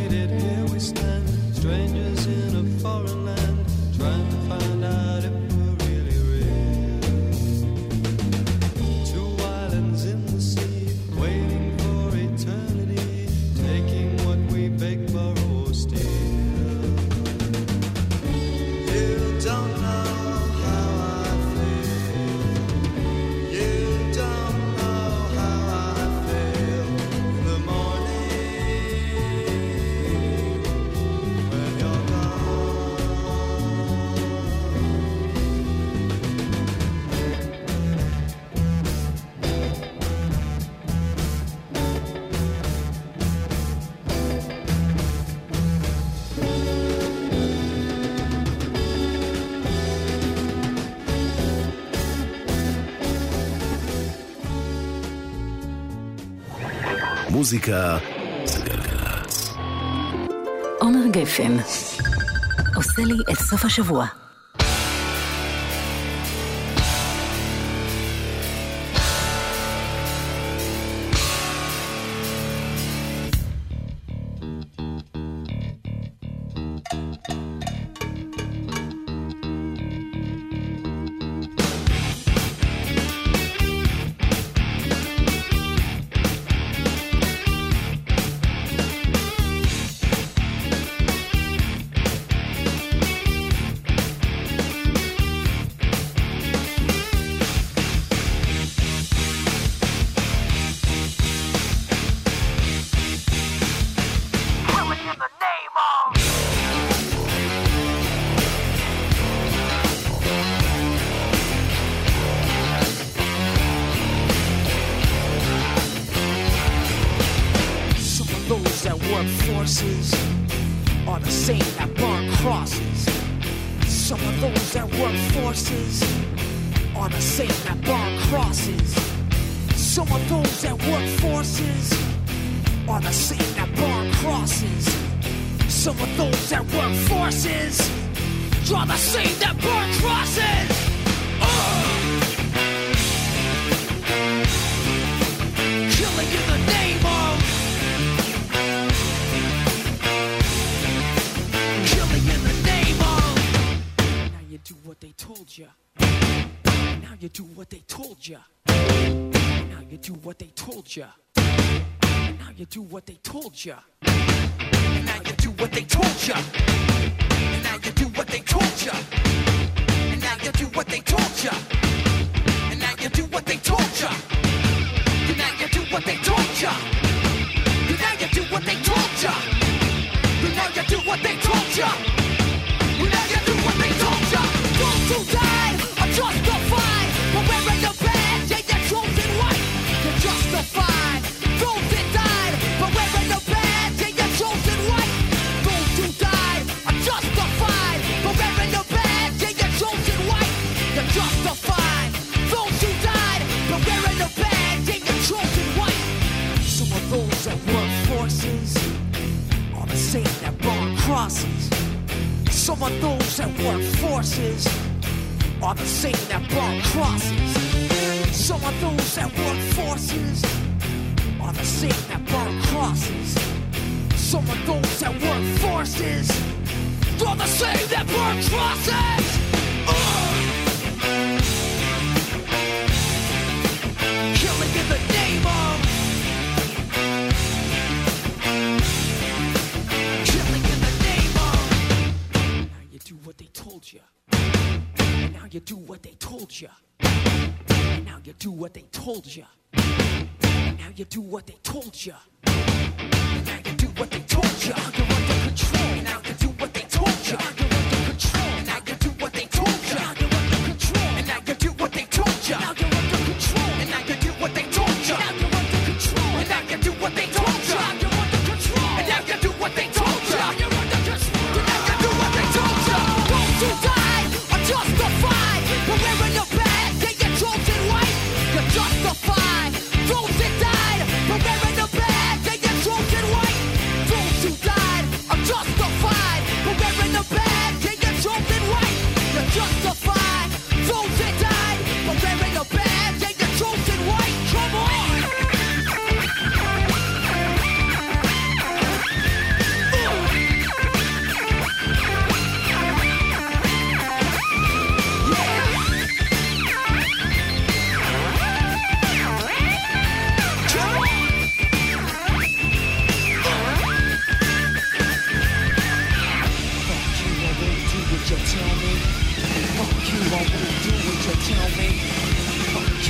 מוזיקה זה גלגלצ. עומר גפן עושה לי את סוף השבוע.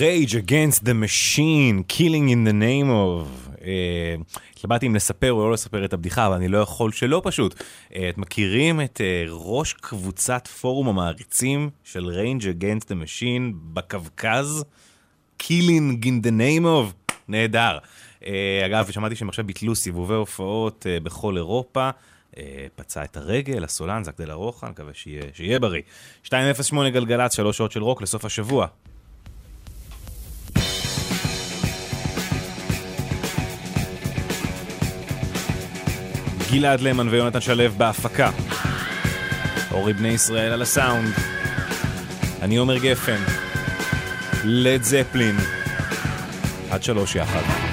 Rage Against the Machine, Killing in the name of. אה, התלבטתי אם לספר או לא לספר את הבדיחה, אבל אני לא יכול שלא פשוט. אה, את מכירים את אה, ראש קבוצת פורום המעריצים של Rage Against the Machine בקווקז? Killing in the name of. נהדר. אגב, שמעתי שהם עכשיו ביטלו סיבובי הופעות בכל אירופה. פצע את הרגל, הסולן, זק דלה רוחה, מקווה שיהיה, שיהיה בריא. 208 גלגלצ, שלוש שעות של רוק לסוף השבוע. גלעד למן ויונתן שלו בהפקה. אורי בני ישראל על הסאונד. אני עומר גפן. לד זפלין. עד שלוש יחד.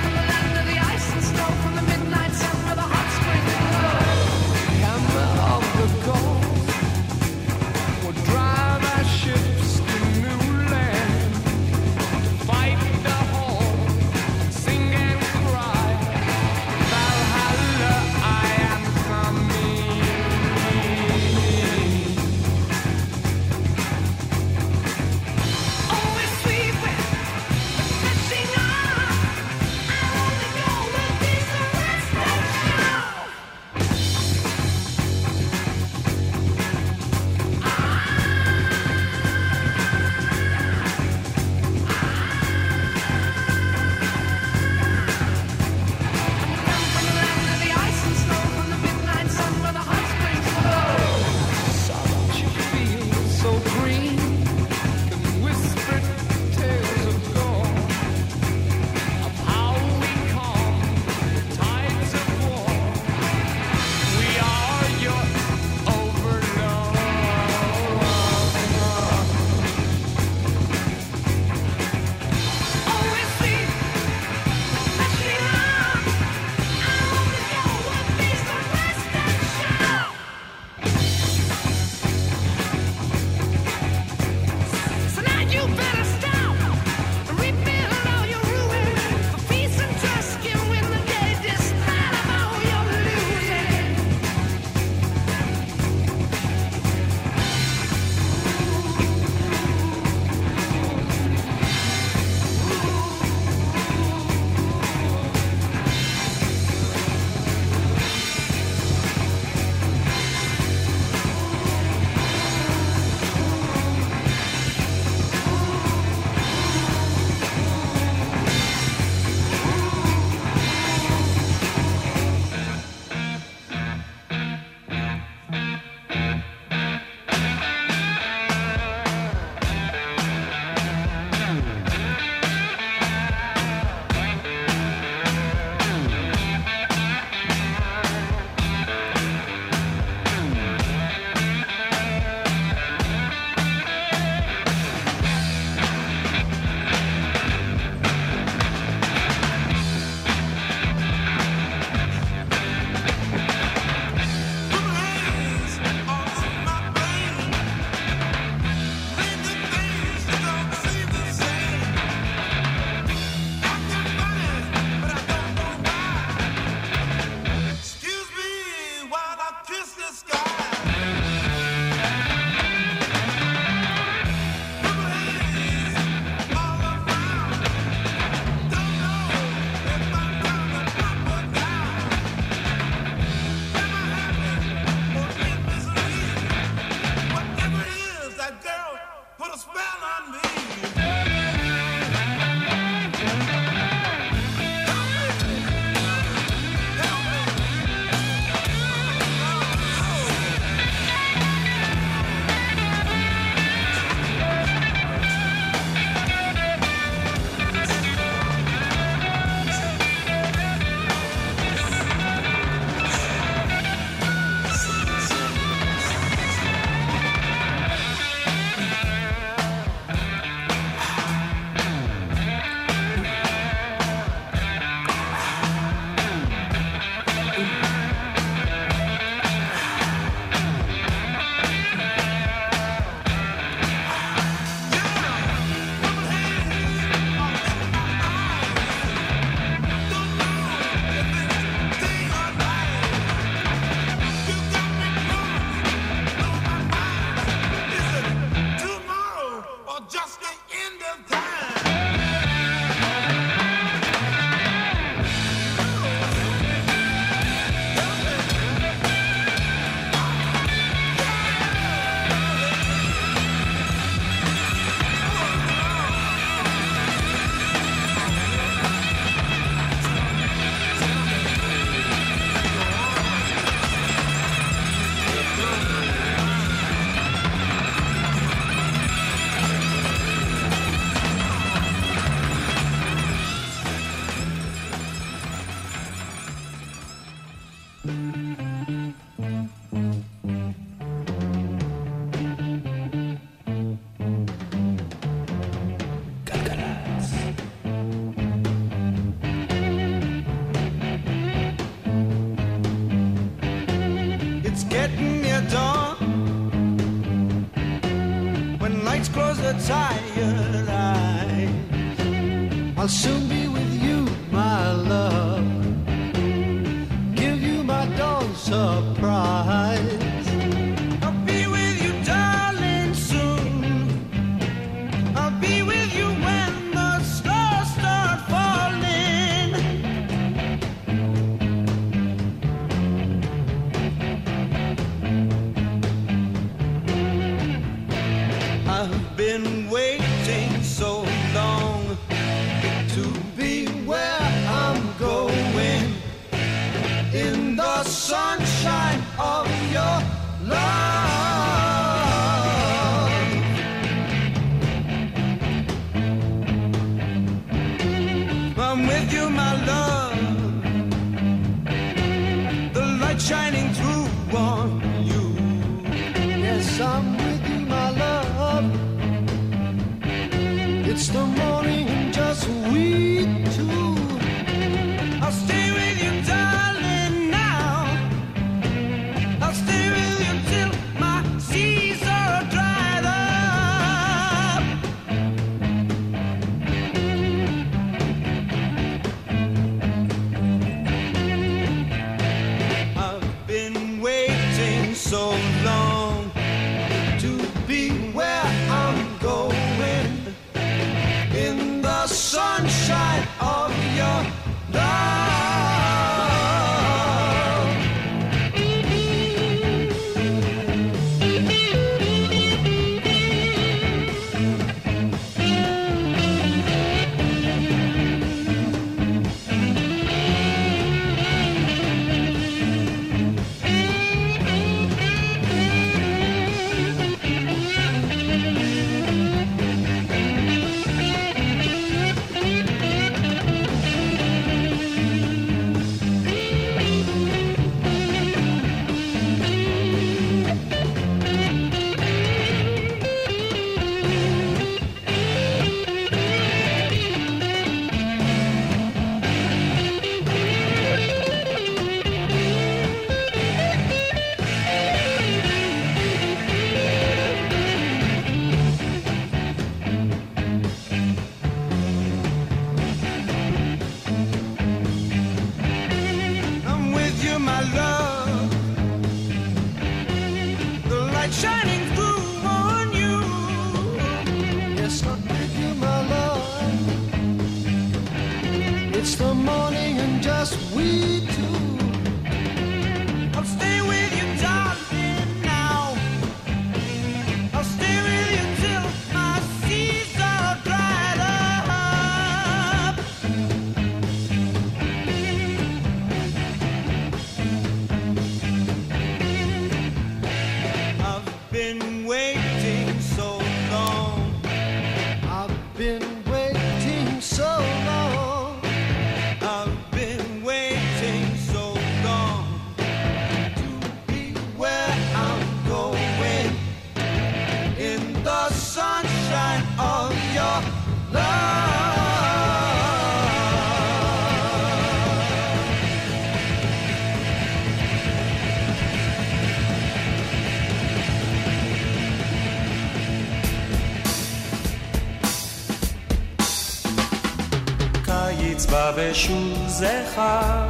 בשוז אחד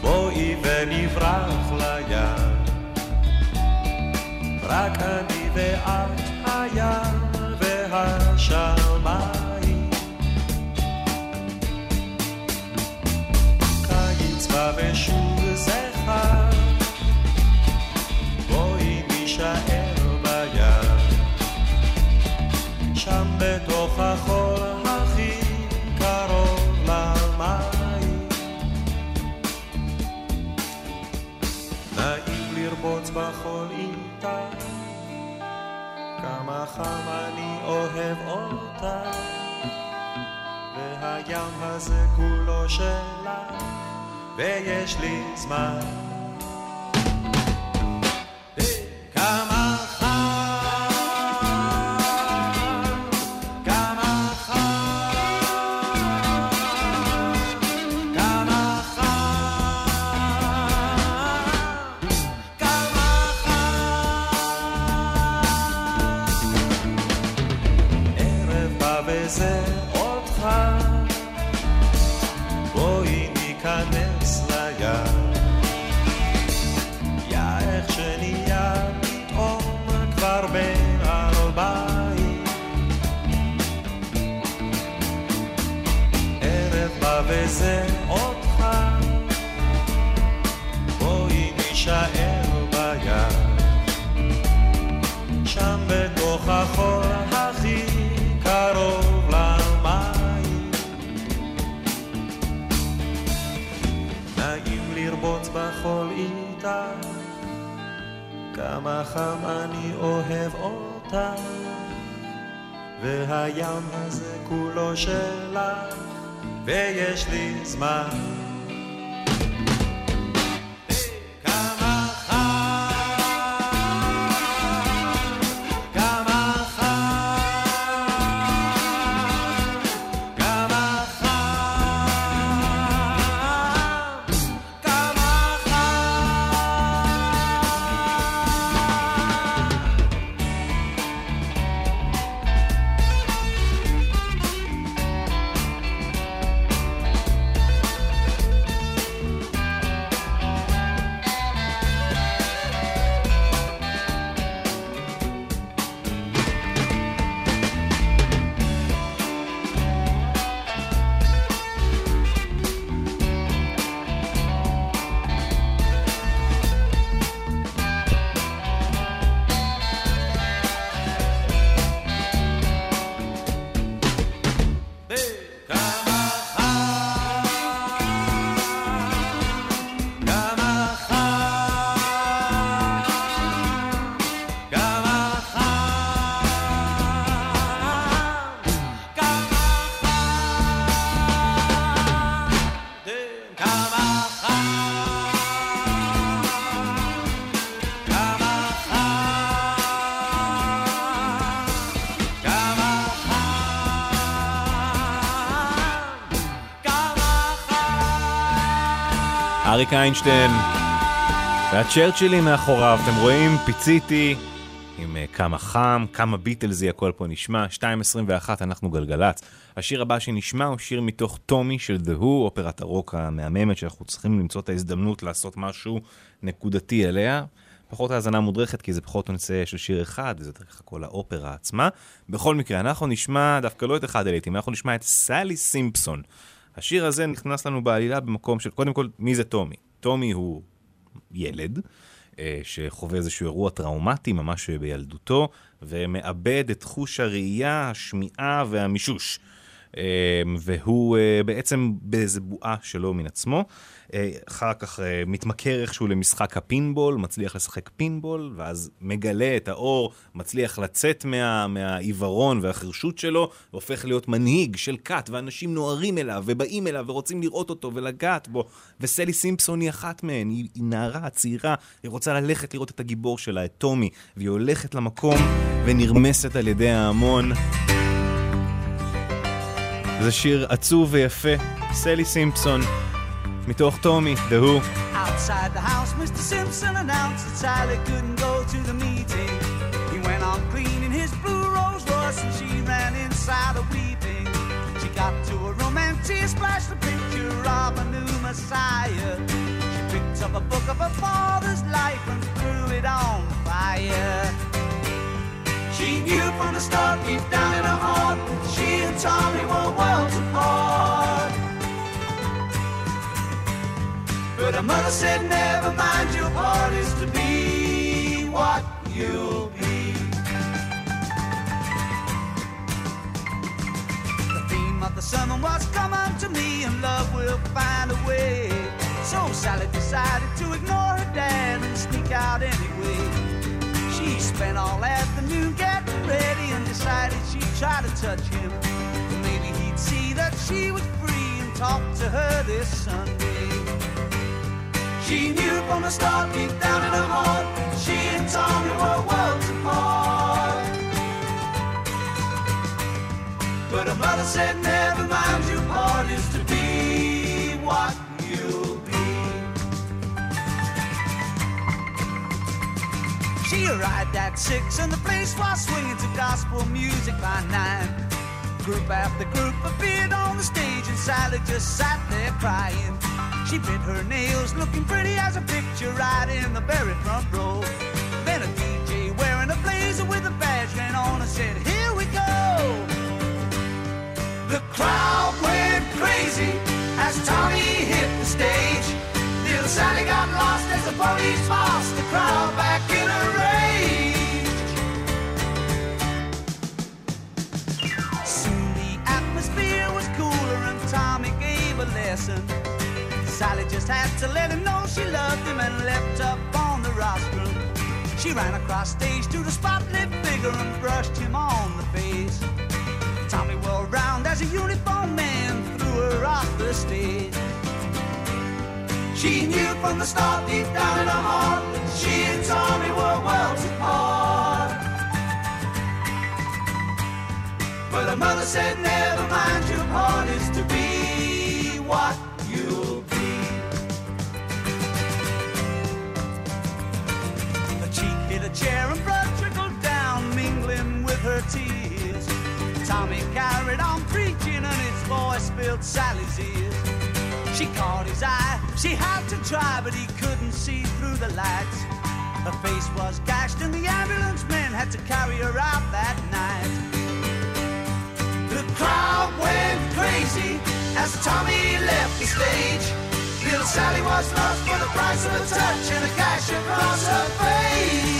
בואי ונברח לים. רק אני ואת הים והשמיים. קיץ בא בשוז אחד בואי נישאר בים. שם בתוך החור בכל עיתה, כמה חם אני אוהב אותה, והים הזה כולו שלה, ויש לי זמן. אריק איינשטיין והצ'רצ'ילים מאחוריו, אתם רואים? פיציתי עם אה, כמה חם, כמה ביטלזי, הכל פה נשמע. 2.21 אנחנו גלגלצ. השיר הבא שנשמע הוא שיר מתוך טומי של The Who, אופרת הרוק המהממת שאנחנו צריכים למצוא את ההזדמנות לעשות משהו נקודתי אליה. פחות האזנה מודרכת כי זה פחות נושא של שיר אחד, וזה דרך כל האופרה עצמה. בכל מקרה, אנחנו נשמע דווקא לא את אחד הלהיטים, אנחנו נשמע את סלי סימפסון. השיר הזה נכנס לנו בעלילה במקום של, קודם כל, מי זה טומי? טומי הוא ילד אה, שחווה איזשהו אירוע טראומטי ממש בילדותו, ומאבד את חוש הראייה, השמיעה והמישוש. אה, והוא אה, בעצם באיזה בועה שלו מן עצמו. אה, אחר כך אה, מתמכר איכשהו למשחק הפינבול, מצליח לשחק פינבול, ואז מגלה את האור, מצליח לצאת מה, מהעיוורון והחירשות שלו, והופך להיות מנהיג של כת, ואנשים נוהרים אליו, ובאים אליו, ורוצים לראות אותו ולגעת בו. וסלי סימפסון היא אחת מהן, היא, היא נערה צעירה, היא רוצה ללכת לראות את הגיבור שלה, את טומי, והיא הולכת למקום ונרמסת על ידי ההמון. זה שיר עצוב ויפה, סלי סימפסון, מתוך טומי, The Who. Outside the house, Mr. Simpson announced that Sally couldn't go to the meeting. He went on cleaning his blue Rolls Royce and she ran inside a weeping. She got to a room and tear splashed the picture of a new Messiah. She picked up a book of her father's life and threw it on fire. She knew from the start, deep down in her heart, she and Tommy were worlds apart. But her mother said, never mind, your part is to be what you'll be. The theme of the sermon was, come unto me and love will find a way. So Sally decided to ignore her dad and sneak out anyway. She spent all afternoon getting ready and decided she'd try to touch him. Maybe he'd see that she was free and talk to her this Sunday. She knew from the start, deep down in her heart, she and Tommy were worlds apart. But her mother said, never mind, your part is to be what you'll be. She arrived at six and the place was swinging to gospel music by nine. Group after group appeared on the stage, and Sally just sat there crying. She bit her nails, looking pretty as a picture, right in the very front row. Then a DJ wearing a blazer with a badge ran on and said, Here we go. The crowd went crazy as Tommy hit the stage. Little Sally got lost as the police lost the crowd back in a rage. Soon the atmosphere was cooler and Tommy gave a lesson. Sally just had to let him know she loved him and leapt up on the rostrum. She ran across stage to the spotlit figure and brushed him on the face. Tommy whirled round as a uniformed man threw her off the stage. She knew from the start, deep down in her heart, that she and Tommy were worlds apart. But her mother said, never mind, your part is to be what chair and blood trickled down, mingling with her tears. Tommy carried on preaching and his voice filled Sally's ears. She caught his eye, she had to try, but he couldn't see through the lights. Her face was gashed and the ambulance men had to carry her out that night. The crowd went crazy as Tommy left the stage. Little Sally was lost for the price of a touch and a gash across her face.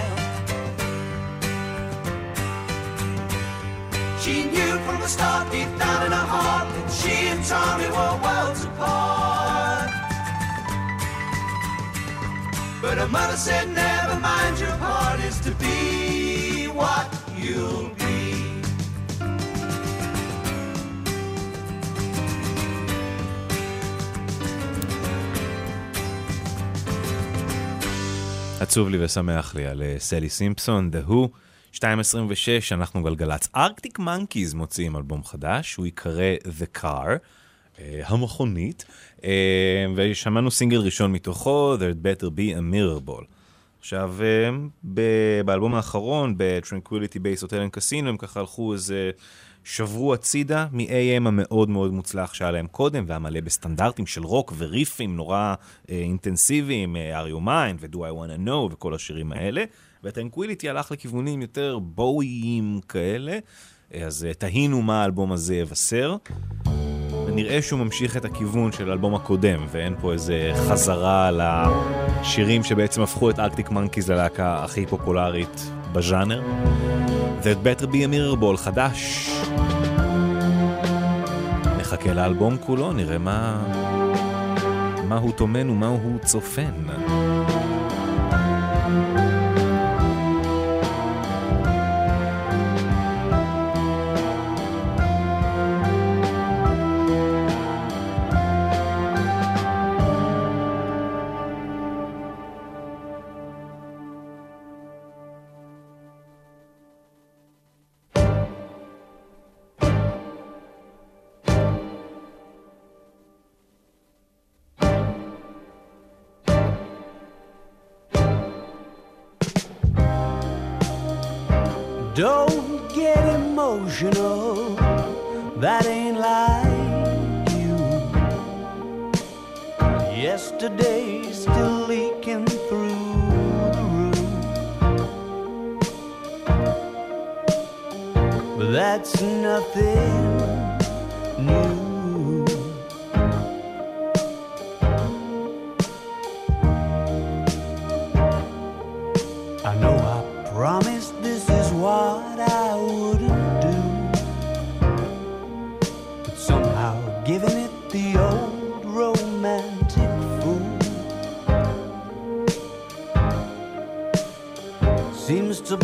from the start, deep down in her heart, that she and Tommy were worlds apart. But her mother said, never mind, your part is to be what you'll be. עצוב לי ושמח לי על אה, סלי סימפסון, The Who, 2.26, אנחנו גלגלצ. ארקטיק מנקיז מוציאים אלבום חדש, הוא ייקרא The Car, אה, המכונית, אה, ושמענו סינגל ראשון מתוכו, There'd better be a mirror ball. עכשיו, אה, ב- באלבום האחרון, ב-Tranquility Base Hotel and Casino, הם ככה הלכו איזה... שברו הצידה מ-AM המאוד מאוד מוצלח שהיה להם קודם, והיה מלא בסטנדרטים של רוק וריפים נורא אה, אינטנסיביים, אה, are you mine ו-do I want to know וכל השירים האלה. ו Tranquility הלך לכיוונים יותר בואיים כאלה, אז אה, תהינו מה האלבום הזה יבשר. ונראה שהוא ממשיך את הכיוון של האלבום הקודם, ואין פה איזה חזרה לשירים שבעצם הפכו את Arctic Monkeys ללהקה הכי פופולרית בז'אנר. There'd Better Be a Mirrorball חדש. נחכה לאלבום כולו, נראה מה... מה הוא טומן ומה הוא צופן. Don't get emotional, that ain't like you. Yesterday's still leaking through the roof. But that's nothing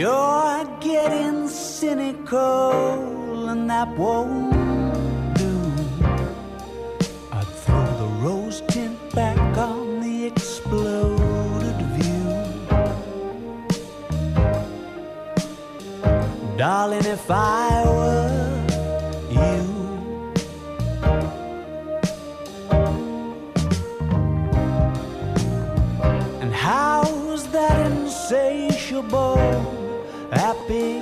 You're getting cynical, and that won't do. I'd throw the rose tint back on the exploded view. Darling, if I were you, and how's that insatiable happy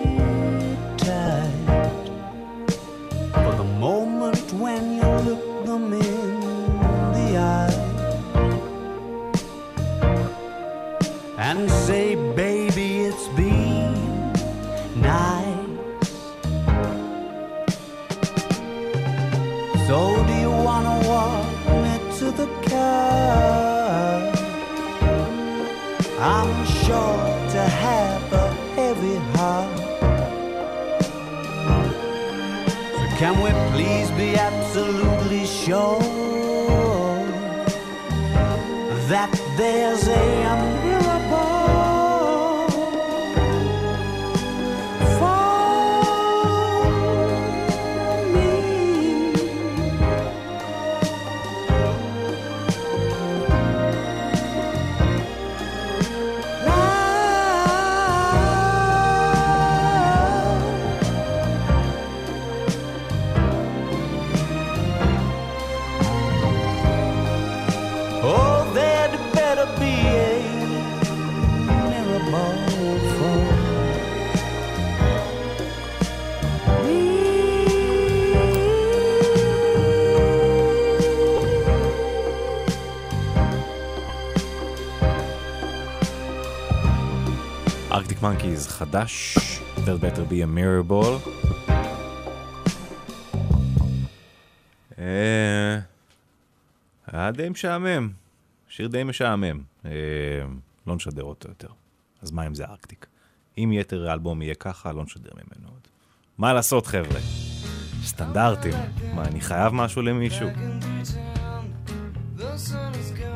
there's a מנקיז חדש, There better be a mirror ball. אה, היה די משעמם, שיר די משעמם. אה, לא נשדר אותו יותר. אז מה אם זה ארקטיק? אם יתר האלבום יהיה ככה, לא נשדר ממנו עוד. מה לעשות חבר'ה? סטנדרטים. מה, אני חייב משהו למישהו? The sun is gone,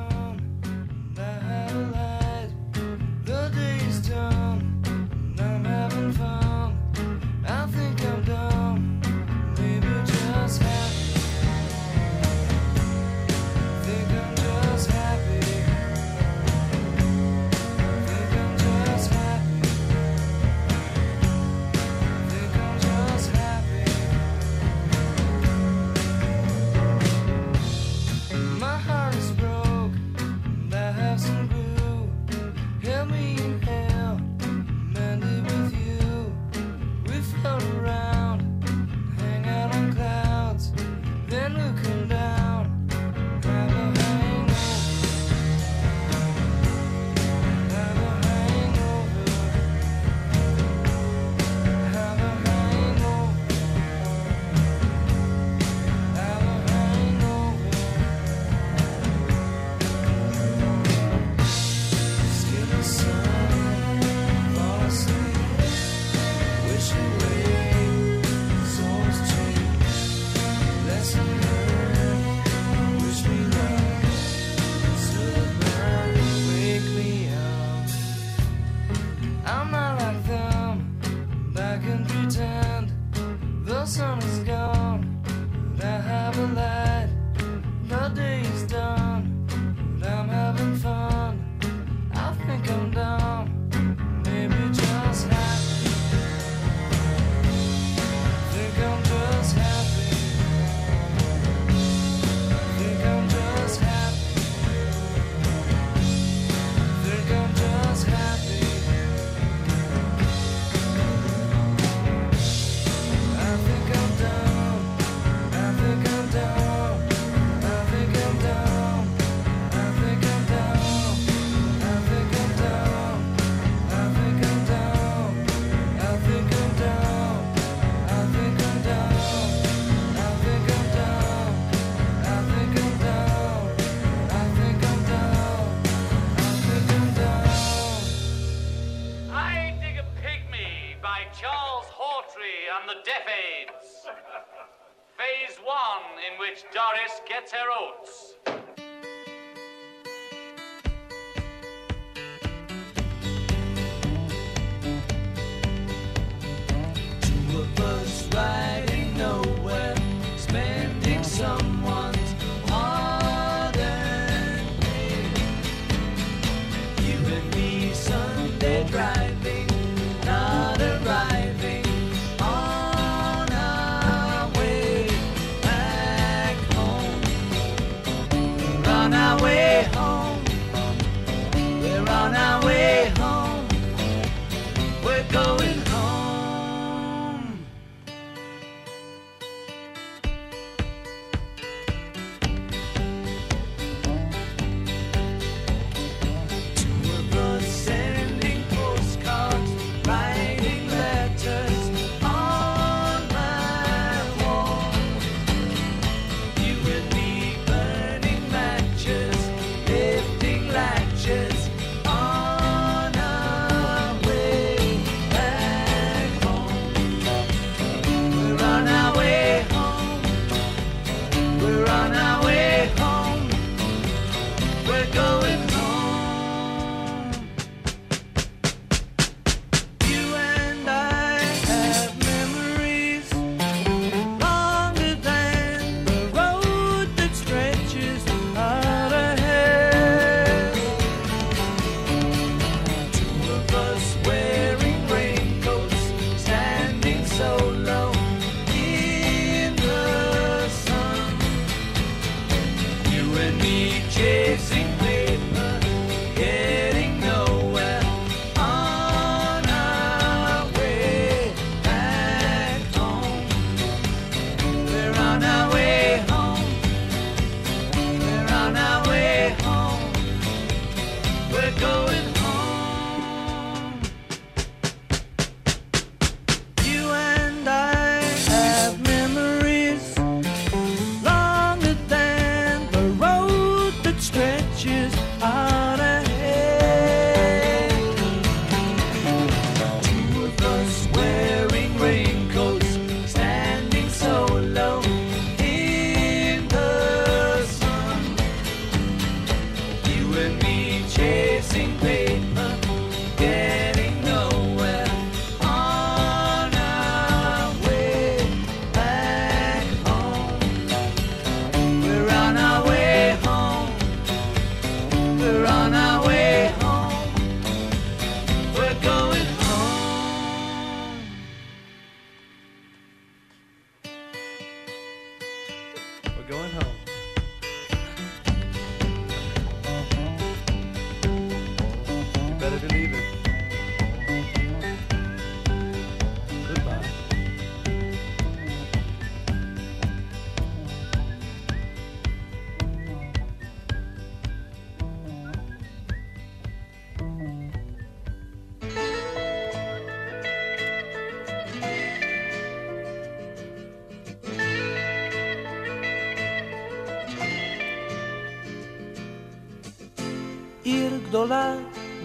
גדולה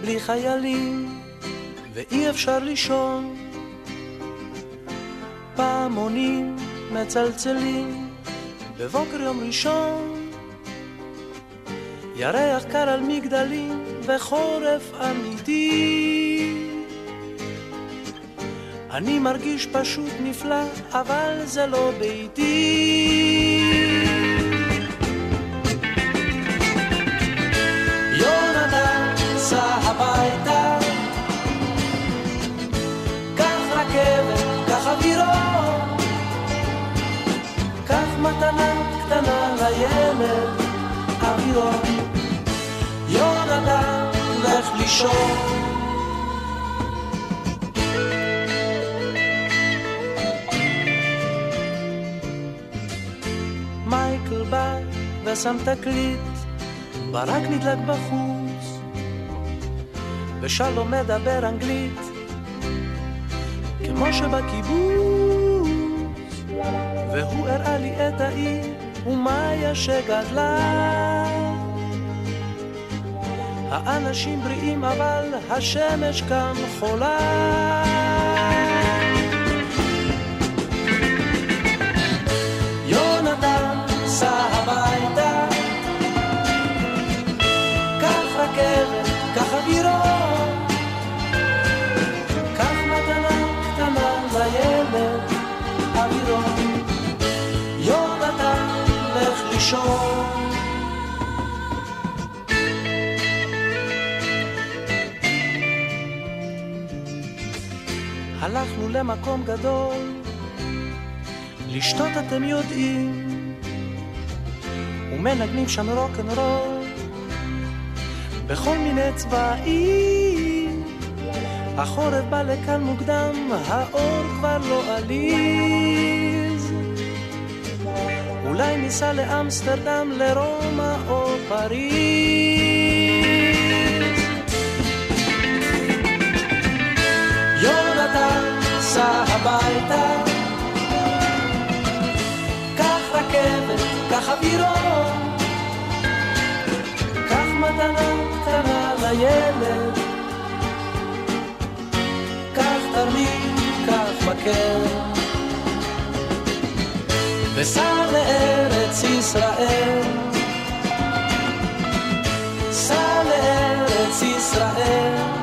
בלי חיילים, ואי אפשר לישון. פעמונים מצלצלים בבוקר יום ראשון. ירח קר על מגדלים וחורף אמיתי. אני מרגיש פשוט נפלא, אבל זה לא ביתי. יונתן לילד אביו. יונתן לך לישון. מייקל בא ושם תקליט ברק נדלק בחוץ ושלום מדבר אנגלית. כמו שבקיבוץ והוא הראה לי את העיר. ומאיה שגדלה. האנשים בריאים אבל השמש כאן חולה לישון. הלכנו למקום גדול, לשתות אתם יודעים, ומנגנים שם רוק אנד רול, בכל מיני צבעים. החורף בא לכאן מוקדם, האור כבר לא עלים. אולי ניסע לאמסטרדם, לרומא או פריז. יונתן, סע הביתה, קח רכבת, קח אווירון, קח מתנה קטנה לילד, קח תרמיד, קח מקל. וסע לארץ ישראל. סע לארץ ישראל.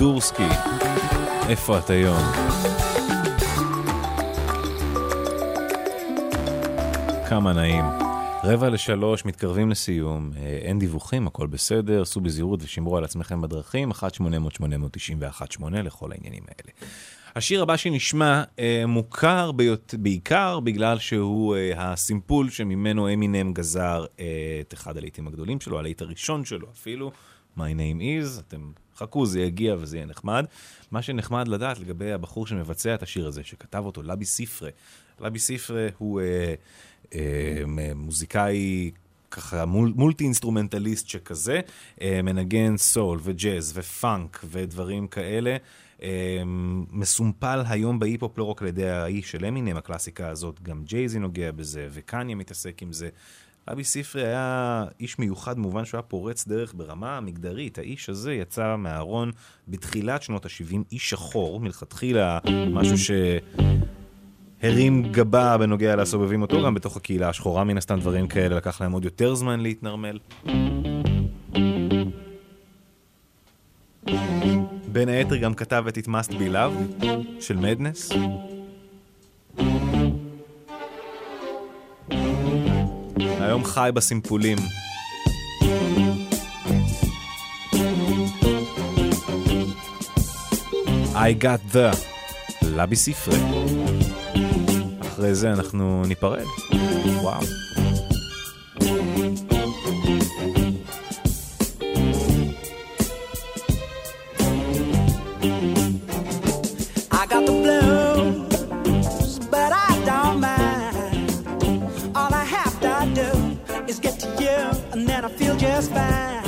דורסקי, איפה את היום? כמה נעים. רבע לשלוש, מתקרבים לסיום, אה, אין דיווחים, הכל בסדר, סעו בזהירות ושמרו על עצמכם בדרכים, 1-800-891-8 לכל העניינים האלה. השיר הבא שנשמע אה, מוכר ביותר, בעיקר בגלל שהוא אה, הסימפול שממנו אמינם גזר אה, את אחד הלהיטים הגדולים שלו, הלהיט הראשון שלו אפילו, My Name Is, אתם חכו, זה יגיע וזה יהיה נחמד. מה שנחמד לדעת לגבי הבחור שמבצע את השיר הזה, שכתב אותו, לבי ספרה. לבי ספרה הוא אה, אה, מוזיקאי ככה מול, מולטי אינסטרומנטליסט שכזה, אה, מנגן סול וג'אז ופאנק ודברים כאלה. אה, מסומפל היום בהיפ-הופ לא רק על ידי האיש של אמינם, הקלאסיקה הזאת, גם ג'יי זי נוגע בזה וקניה מתעסק עם זה. אבי ספרי היה איש מיוחד במובן שהוא היה פורץ דרך ברמה המגדרית. האיש הזה יצא מהארון בתחילת שנות ה-70, איש שחור, מלכתחילה משהו ש... הרים גבה בנוגע לסובבים אותו, גם בתוך הקהילה השחורה מן הסתם דברים כאלה, לקח להם עוד יותר זמן להתנרמל. בין היתר גם כתב את It Must Be Love של מדנס. היום חי בסימפולים. I got the לבי ספרי. אחרי זה אנחנו ניפרד. וואו. just fine.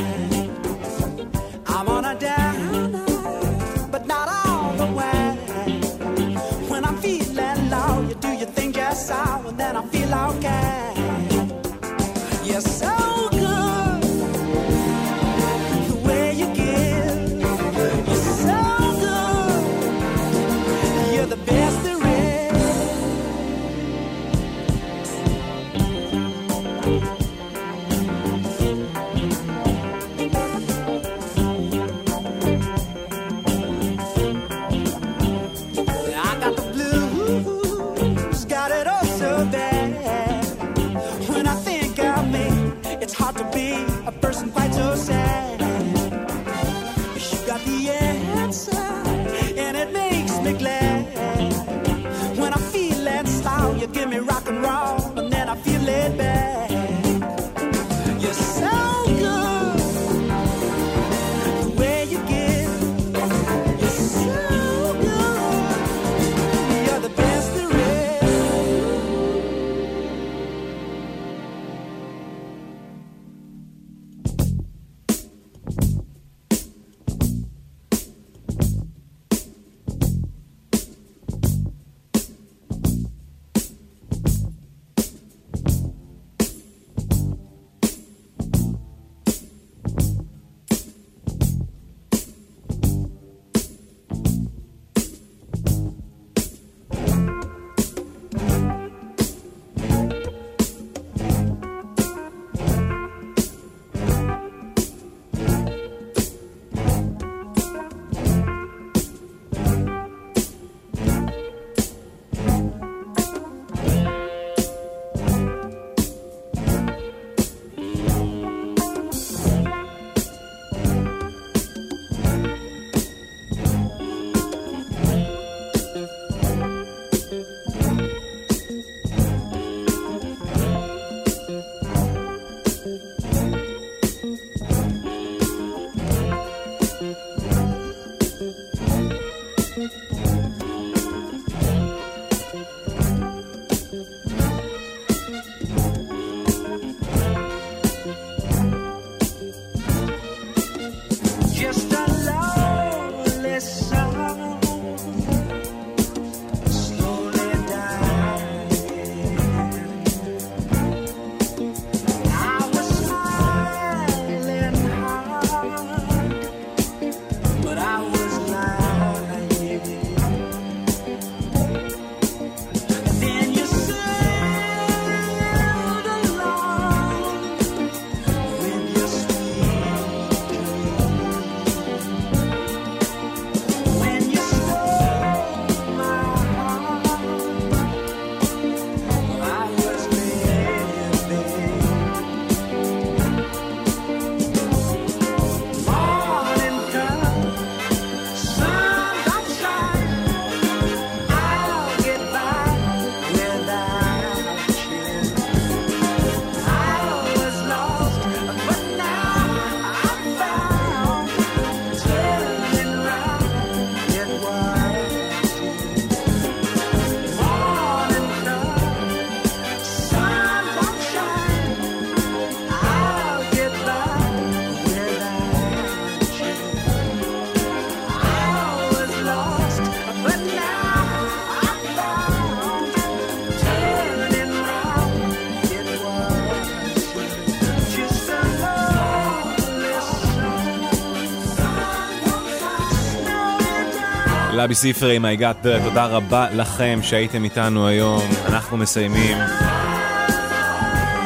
לבי ספרי, My God, the, תודה רבה לכם שהייתם איתנו היום. אנחנו מסיימים.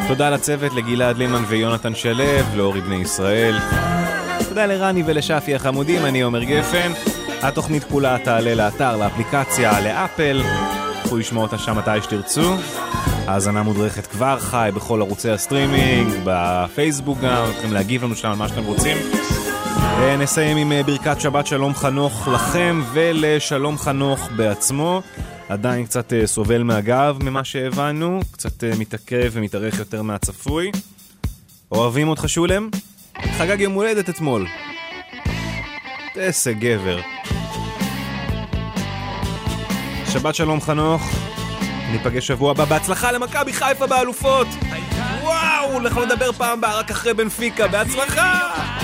תודה לצוות, לגלעד לימן ויונתן שלו, לאורי בני ישראל. תודה לרני ולשפי החמודים, אני עומר גפן. התוכנית כולה תעלה לאתר, לאפליקציה, לאפל. תוכלו לשמוע אותה שם מתי שתרצו. האזנה מודרכת כבר חי בכל ערוצי הסטרימינג, בפייסבוק גם, יכולים להגיב לנו שם על מה שאתם רוצים. אה, נסיים עם אה, ברכת שבת שלום חנוך לכם ולשלום חנוך בעצמו. עדיין קצת אה, סובל מהגב ממה שהבנו, קצת מתעכב ומתארך יותר מהצפוי. אוהבים אותך שולם? חגג יום הולדת אתמול. איזה גבר. שבת שלום חנוך, ניפגש שבוע הבא. בהצלחה למכבי חיפה באלופות! וואו, אנחנו נדבר פעם הבאה רק אחרי בנפיקה. בהצלחה!